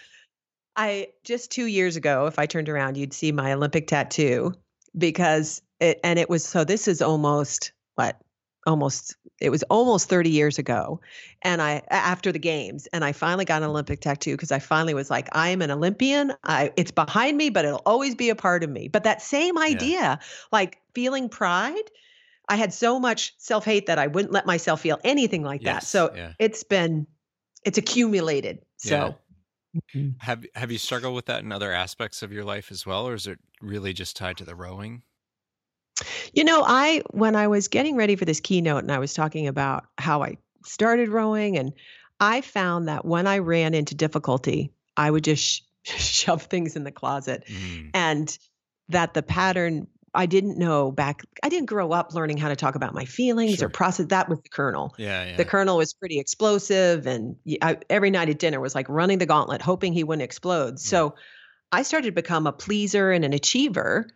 I just two years ago, if I turned around, you'd see my Olympic tattoo because it, and it was so this is almost what? Almost, it was almost 30 years ago. And i after the games, and I finally got an Olympic tattoo because I finally was like, I am an Olympian. I, it's behind me, but it'll always be a part of me. But that same idea, like feeling pride, I had so much self hate that I wouldn't let myself feel anything like that. So yeah. it's been, it's accumulated. So, Mhm. Have Have you struggled with that in other aspects of your life as well, or is it really just tied to the rowing? You know, I when I was getting ready for this keynote and I was talking about how I started rowing and I found that when I ran into difficulty, I would just sh- shove things in the closet Mm, and that the pattern I didn't know back I didn't grow up learning how to talk about my feelings Sure. or process that was the kernel. yeah, yeah. The colonel was pretty explosive, and I, every night at dinner was like running the gauntlet, hoping he wouldn't explode. So I started to become a pleaser and an achiever.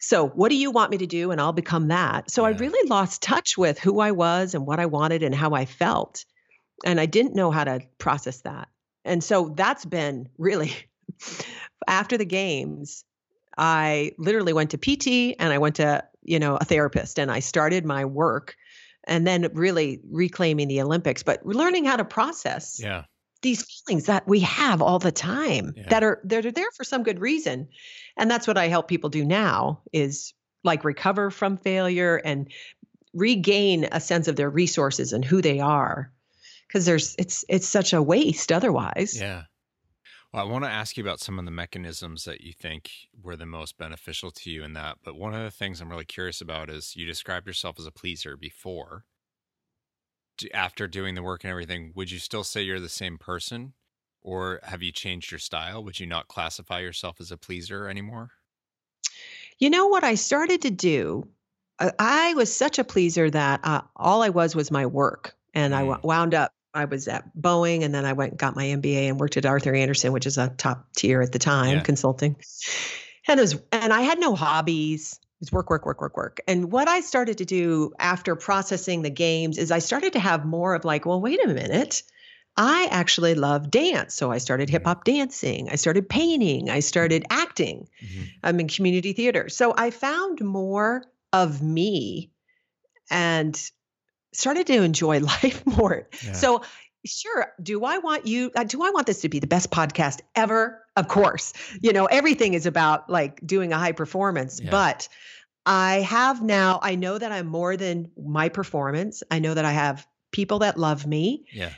So, what do you want me to do? And I'll become that. So, I really lost touch with who I was and what I wanted and how I felt. And I didn't know how to process that. And so, that's been really after the games. I literally went to PT and I went to, you know, a therapist and I started my work and then really reclaiming the Olympics, but learning how to process yeah, these feelings that we have all the time Yeah. that are that are there for some good reason. And that's what I help people do now is like recover from failure and regain a sense of their resources and who they are. Because there's it's it's such a waste otherwise. yeah. Well, I want to ask you about some of the mechanisms that you think were the most beneficial to you in that. But one of the things I'm really curious about is you described yourself as a pleaser before. After doing the work and everything, would you still say you're the same person, or have you changed your style? Would you not classify yourself as a pleaser anymore? You know what I started to do? I, was such a pleaser that uh, all I was was my work, and I Mm. w- wound up. I was at Boeing, and then I went and got my MBA and worked at Arthur Andersen, which is a top tier at the time Yeah. consulting. And it was, and I had no hobbies. It was work, work, work, work, work. And what I started to do after processing the games is I started to have more of like, well, wait a minute. I actually love dance. So I started hip hop dancing. I started painting. I started acting. Mhm. I'm in community theater. So I found more of me and started to enjoy life more. Yeah. So sure, do I want you uh, do I want this to be the best podcast ever? Of course. You know, everything is about like doing a high performance, Yeah. but I have now I know that I'm more than my performance. I know that I have people that love me. yeah,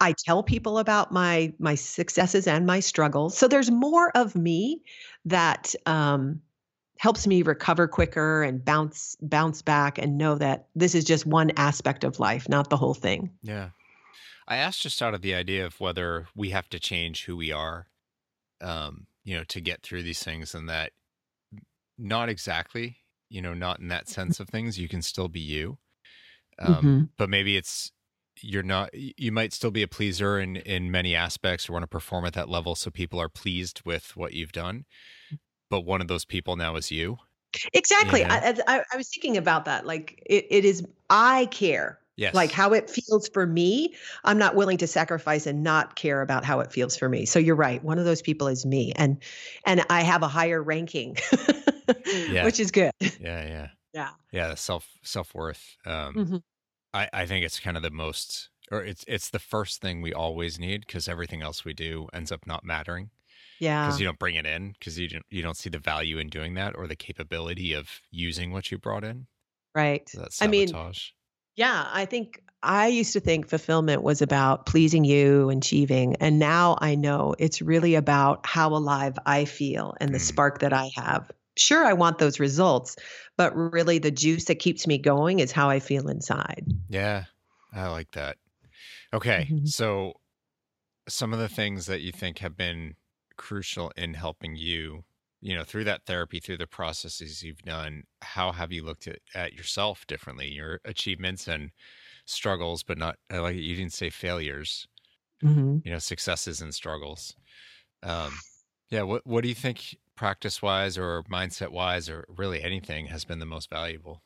I tell people about my my successes and my struggles. So there's more of me that um, helps me recover quicker and bounce bounce back and know that this is just one aspect of life, not the whole thing. Yeah. I asked just out of the idea of whether we have to change who we are, um, you know, to get through these things and that not exactly, you know, not in that sense of things. You can still be you. Um, Mhm. but maybe it's, you're not, you might still be a pleaser in, in many aspects or want to perform at that level. So people are pleased with what you've done. But one of those people now is you. Exactly. Yeah. I, I, I was thinking about that. Like it, it is. I care. Yes. Like how it feels for me. I'm not willing to sacrifice and not care about how it feels for me. So you're right. One of those people is me, and and I have a higher ranking, Yeah. which is good. yeah. Yeah. Yeah. Yeah. the Self, self worth. Um, Mhm. I, I think it's kind of the most or it's it's the first thing we always need because everything else we do ends up not mattering Yeah. because you don't bring it in because you don't you don't see the value in doing that or the capability of using what you brought in. Right. So that's I mean. Yeah, I think I used to think fulfillment was about pleasing you and achieving. And now I know it's really about how alive I feel and the Mm. spark that I have. Sure, I want those results, but really the juice that keeps me going is how I feel inside. Yeah, I like that. Okay, Mhm. so some of the things that you think have been crucial in helping you, you know, through that therapy, through the processes you've done, how have you looked at, at yourself differently, your achievements and struggles, but not like you didn't say failures, Mhm. you know, successes and struggles. Um, yeah, what what do you think practice wise or mindset wise or really anything has been the most valuable?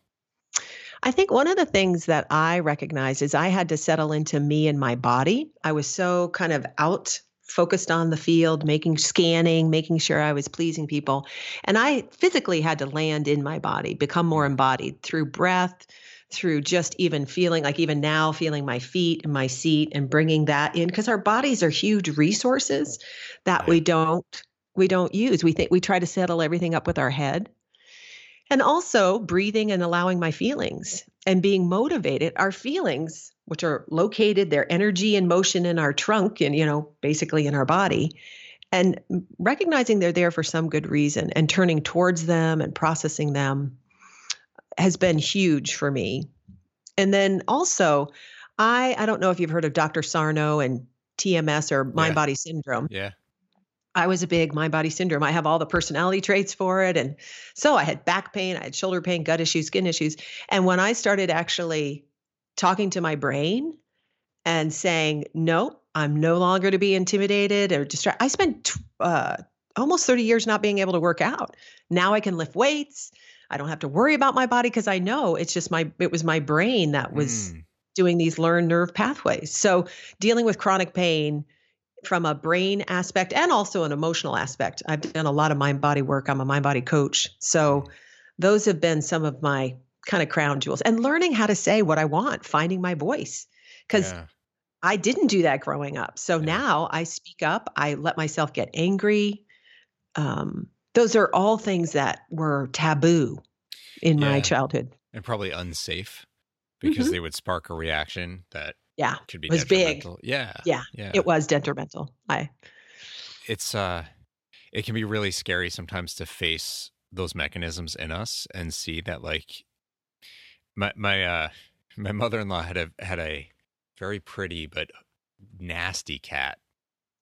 I think one of the things that I recognized is I had to settle into me and my body. I was so kind of out focused on the field, making scanning, making sure I was pleasing people. And I physically had to land in my body, become more mm. embodied through breath, through just even feeling like even now feeling my feet and my seat and bringing that in because our bodies are huge resources that we don't we don't use. We think we try to settle everything up with our head. And also breathing and allowing my feelings and being motivated. Our feelings, which are located, their energy and motion in our trunk and, you know, basically in our body, and recognizing they're there for some good reason and turning towards them and processing them has been huge for me. And then also, I I don't know if you've heard of Dr. Sarno and TMS or mind Yeah. body syndrome. Yeah. I was a big mind body syndrome. I have all the personality traits for it. And so I had back pain, I had shoulder pain, gut issues, skin issues. And when I started actually talking to my brain and saying, no, I'm no longer to be intimidated or distracted, I spent uh, almost 30 years not being able to work out. Now I can lift weights. I don't have to worry about my body because I know it's just my, it was my brain that was Mm, doing these learned nerve pathways. So dealing with chronic pain from a brain aspect and also an emotional aspect. I've done a lot of mind body work. I'm a mind body coach. So those have been some of my kind of crown jewels and learning how to say what I want, finding my voice. Because yeah. I didn't do that growing up. So Yeah. now I speak up, I let myself get angry. Um, those are all things that were taboo in my childhood. and probably unsafe because Mhm. they would spark a reaction that Yeah, could be was big. Yeah. Yeah, Yeah. it was detrimental. I it's uh it can be really scary sometimes to face those mechanisms in us and see that like my my uh my mother-in-law had a had a very pretty but nasty cat.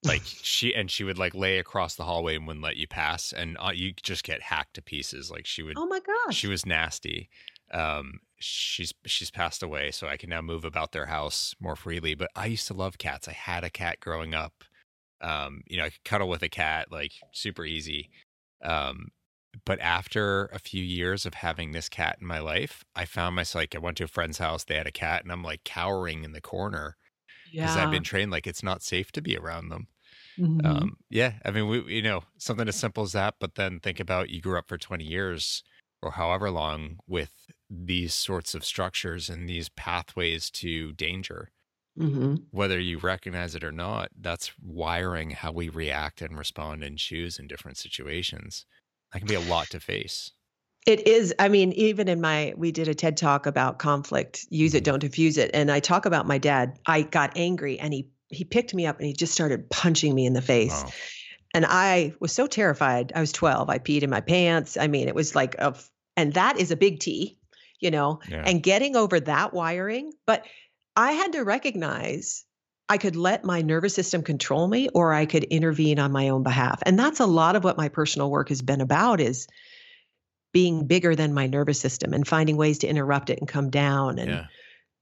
Like she and she would like lay across the hallway and wouldn't let you pass and uh, you just get hacked to pieces. Like she would oh my gosh. she was nasty. Um she's she's passed away so i can now move about their house more freely but i used to love cats. I had a cat growing up. Um you know i could cuddle with a cat like super easy. Um but after a few years of having this cat in my life i found myself like i went to a friend's house they had a cat and i'm like cowering in the corner because yeah. i've been trained like it's not safe to be around them Mhm. um, yeah, I mean, we you know something as simple as that, but then think about you grew up for twenty years or however long with these sorts of structures and these pathways to danger, Mhm. whether you recognize it or not. That's wiring how we react and respond and choose in different situations. That can be a lot to face. It is. I mean, even in my, we did a TED talk about conflict. Use it, Mhm. don't diffuse it. And I talk about my dad. I got angry, and he he picked me up and he just started punching me in the face. Wow. And I was so terrified. I was twelve. I peed in my pants. I mean, it was like a, and that is a big T, you know. Yeah. And getting over that wiring, but I had to recognize I could let my nervous system control me or I could intervene on my own behalf. And that's a lot of what my personal work has been about is being bigger than my nervous system and finding ways to interrupt it and come down and yeah.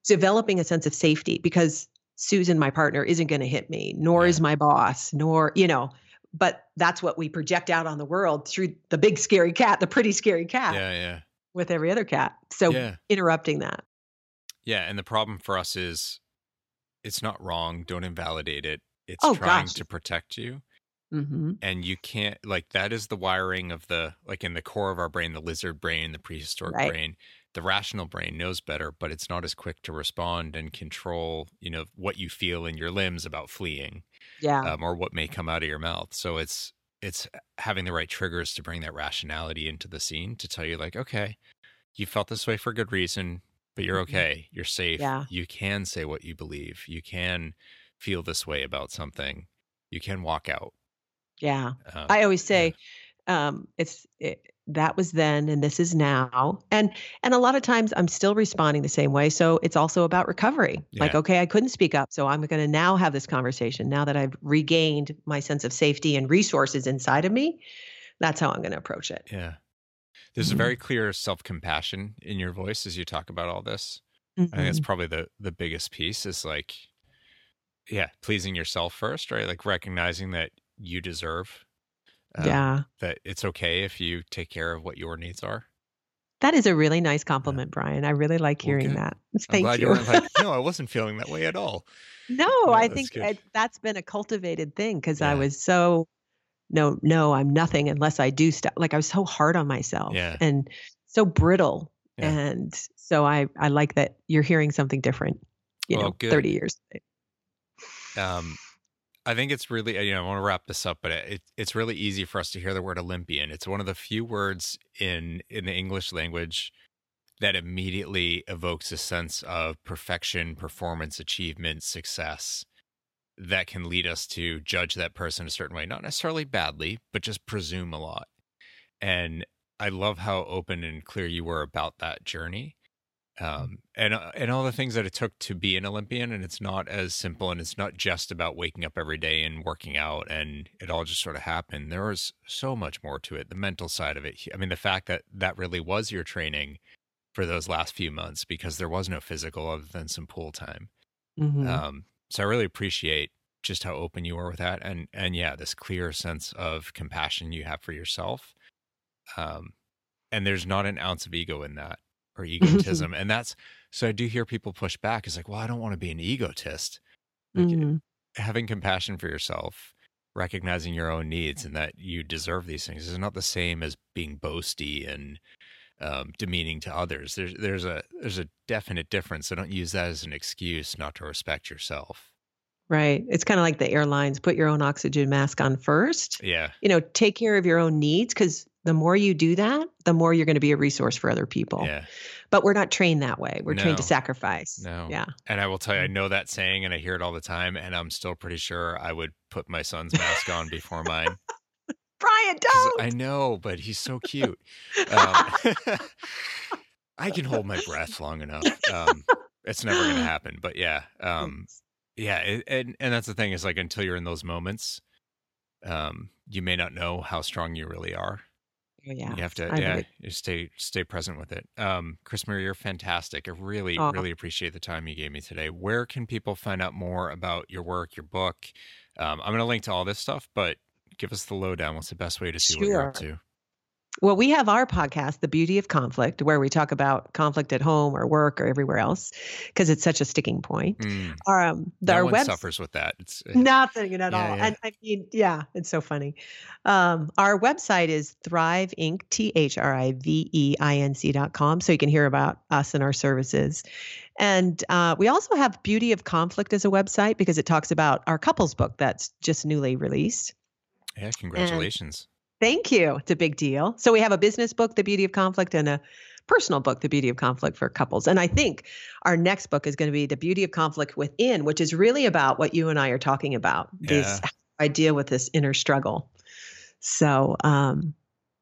developing a sense of safety because Susan, my partner, isn't going to hit me, nor Yeah. is my boss, nor, you know, but that's what we project out on the world through the big scary cat, the pretty scary cat Yeah. Yeah. with every other cat. So Yeah. interrupting that. Yeah. And the problem for us is it's not wrong. Don't invalidate it. It's Oh, trying gosh. to protect you. hmm and you can't like that is the wiring of the like in the core of our brain the lizard brain the prehistoric Right. brain the rational brain knows better but it's not as quick to respond and control you know what you feel in your limbs about fleeing Yeah. um, or what may come out of your mouth so it's it's having the right triggers to bring that rationality into the scene to tell you like okay you felt this way for good reason but you're Mhm. okay. You're safe. Yeah. You can say what you believe. You can feel this way about something. You can walk out. Yeah. Um, I always say um, it's it, that was then and this is now. And and a lot of times I'm still responding the same way. So it's also about recovery. Like, okay, I couldn't speak up. So I'm going to now have this conversation now that I've regained my sense of safety and resources inside of me. That's how I'm going to approach it. yeah. There's a Mhm. very clear self compassion in your voice as you talk about all this. I think that's Mhm. probably the the biggest piece is like, yeah, pleasing yourself first, right? Like recognizing that you deserve. um, yeah. That it's okay if you take care of what your needs are. That is a really nice compliment, Bryan. I really like hearing good. that. I'm Thank glad you. you like, no, I wasn't feeling that way at all. No, Yeah, I that's think good. I, that's been a cultivated thing because I was so no, no, I'm nothing unless I do stuff. Like I was so hard on myself Yeah. and so brittle. Yeah. And so I I like that you're hearing something different. You Well, know, good. 30 years. Um, I think it's really, you know, I want to wrap this up, but it, it's really easy for us to hear the word Olympian. It's one of the few words in in the English language that immediately evokes a sense of perfection, performance, achievement, success that can lead us to judge that person a certain way, not necessarily badly, but just presume a lot. And I love how open and clear you were about that journey um, and uh, and all the things that it took to be an Olympian. And it's not as simple, and it's not just about waking up every day and working out, and it all just sort of happened. There was so much more to it. The mental side of it. I mean, the fact that that really was your training for those last few months because there was no physical other than some pool time. Mhm. Um, so I really appreciate just how open you are with that, and and yeah, this clear sense of compassion you have for yourself. Um, and there's not an ounce of ego in that or egotism, and that's so I do hear people push back. It's like, well, I don't want to be an egotist. Like, Mhm. Having compassion for yourself, recognizing your own needs, and that you deserve these things is not the same as being boasty and um, demeaning to others. There's there's a there's a definite difference. So don't use that as an excuse not to respect yourself. Right. It's kind of like the airlines put your own oxygen mask on first. Yeah, You know, take care of your own needs because the more you do that, the more you're going to be a resource for other people. yeah. But we're not trained that way. We're trained to sacrifice. No. Yeah. And I will tell you, I know that saying, and I hear it all the time, and I'm still pretty sure I would put my son's mask on before mine. Bryan, don't. I know, but he's so cute. Um, I can hold my breath long enough. Um, it's never going to happen, but yeah, um, yeah, it, and and that's the thing is like until you're in those moments, um, you may not know how strong you really are. Oh, yeah. You have to, I yeah, really- stay stay present with it. Um, Chris Marie, you're fantastic. I really, Aw. really appreciate the time you gave me today. Where can people find out more about your work, your book? Um, I'm going to link to all this stuff, but give us the lowdown. What's the best way to see what you're up to? Well, we have our podcast, The Beauty of Conflict, where we talk about conflict at home or work or everywhere else because it's such a sticking point. Mm, Our, um, the, no our one web suffers with that. It's uh, Nothing at Yeah, all. yeah. And I mean, yeah, it's so funny. Um, our website is Thrive Inc. T H R I V E I N C dot com. So you can hear about us and our services. And uh, we also have Beauty of Conflict as a website because it talks about our couples book that's just newly released. Yeah. Congratulations. Thank you. It's a big deal. So we have a business book, The Beauty of Conflict, and a personal book, The Beauty of Conflict for couples. And I think our next book is going to be The Beauty of Conflict Within, which is really about what you and I are talking about this Yeah. idea with this inner struggle. So, um,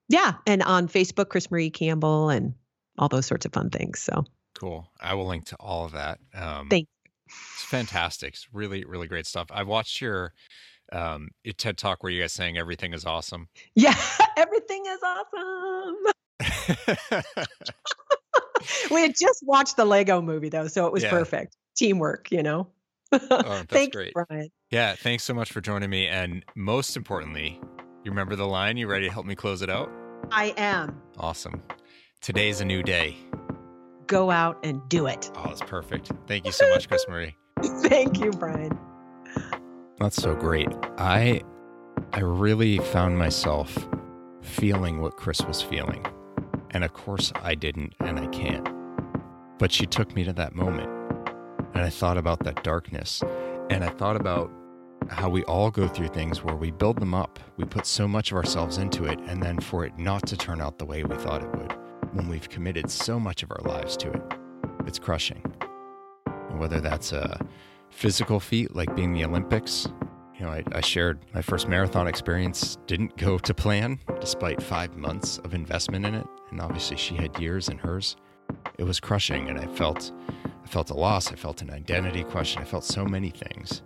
yeah. And on Facebook, Chris Marie Campbell and all those sorts of fun things. So, Cool. I will link to all of that. Um, Thank It's fantastic. It's really, really great stuff. I've watched your um, TED talk where you guys saying everything is awesome. yeah, everything is awesome. We had just watched the Lego movie, though. So it was Yeah. perfect. Teamwork, you know? that's Thank great. you, Bryan. yeah. Thanks so much for joining me. And most importantly, you remember the line? You ready to help me close it out? I am. Awesome. Today's a new day. Go out and do it. Oh, that's perfect. Thank you so much, Chris Marie. Thank you, Bryan. That's so great. I I really found myself feeling what Chris was feeling. And of course I didn't and I can't. But she took me to that moment. And I thought about that darkness. And I thought about how we all go through things where we build them up. We put so much of ourselves into it and then for it not to turn out the way we thought it would when we've committed so much of our lives to it. it's crushing. And whether that's a physical feat like being the Olympics, you know, I, I, shared my first marathon experience didn't go to plan despite five months of investment in it. And obviously she had years in hers. It was crushing and I felt I felt a loss. I felt an identity question. I felt so many things.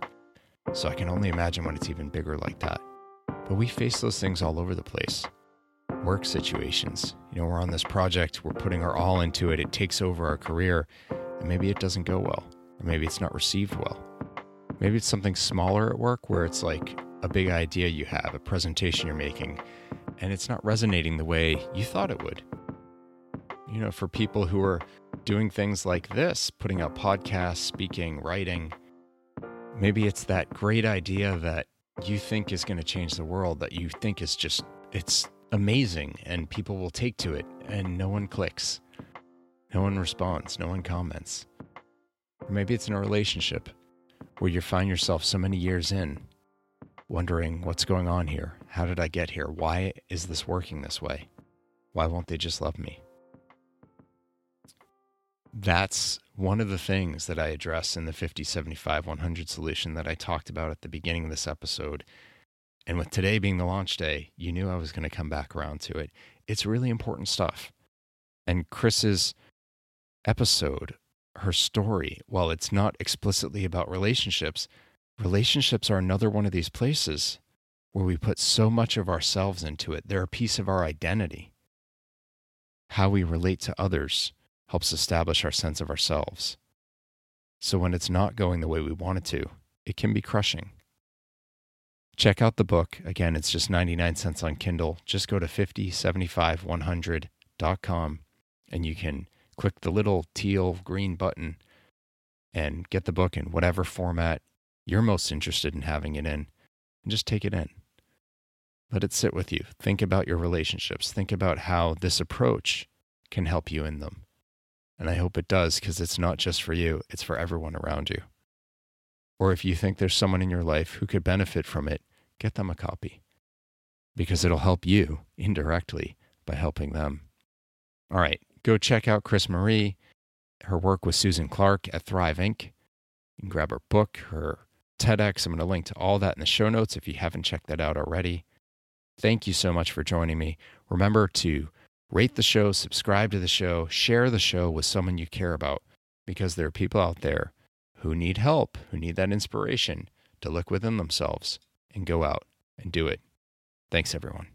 So I can only imagine when it's even bigger like that. But we face those things all over the place. Work situations. You know, we're on this project, we're putting our all into it, it takes over our career, and maybe it doesn't go well, or maybe it's not received well. Maybe it's something smaller at work where it's like a big idea you have, a presentation you're making, and it's not resonating the way you thought it would. You know, for people who are doing things like this, putting out podcasts, speaking, writing, maybe it's that great idea that you think is going to change the world that you think is just it's amazing and people will take to it and no one clicks no one responds no one comments maybe it's in a relationship where you find yourself so many years in wondering what's going on here how did i get here why is this working this way why won't they just love me that's one of the things that I address in the 50, 75, 100 solution that I talked about at the beginning of this episode. And with today being the launch day, you knew I was going to come back around to it. It's really important stuff. And Chris's episode, her story, while it's not explicitly about relationships, relationships are another one of these places where we put so much of ourselves into it. They're a piece of our identity. How we relate to others helps establish our sense of ourselves. So when it's not going the way we want it to, it can be crushing. Check out the book. Again, it's just 99 cents on Kindle. Just go to 5075100.com and you can click the little teal green button and get the book in whatever format you're most interested in having it in and just take it in. Let it sit with you. Think about your relationships. Think about how this approach can help you in them. And I hope it does because it's not just for you, it's for everyone around you. Or if you think there's someone in your life who could benefit from it, get them a copy because it'll help you indirectly by helping them. All right, go check out Chris Marie, her work with Susan Clark at Thrive Inc. You can grab her book, her TEDx. I'm going to link to all that in the show notes if you haven't checked that out already. Thank you so much for joining me. Remember to rate the show, subscribe to the show, share the show with someone you care about because there are people out there who need help, who need that inspiration to look within themselves and go out and do it. Thanks, everyone.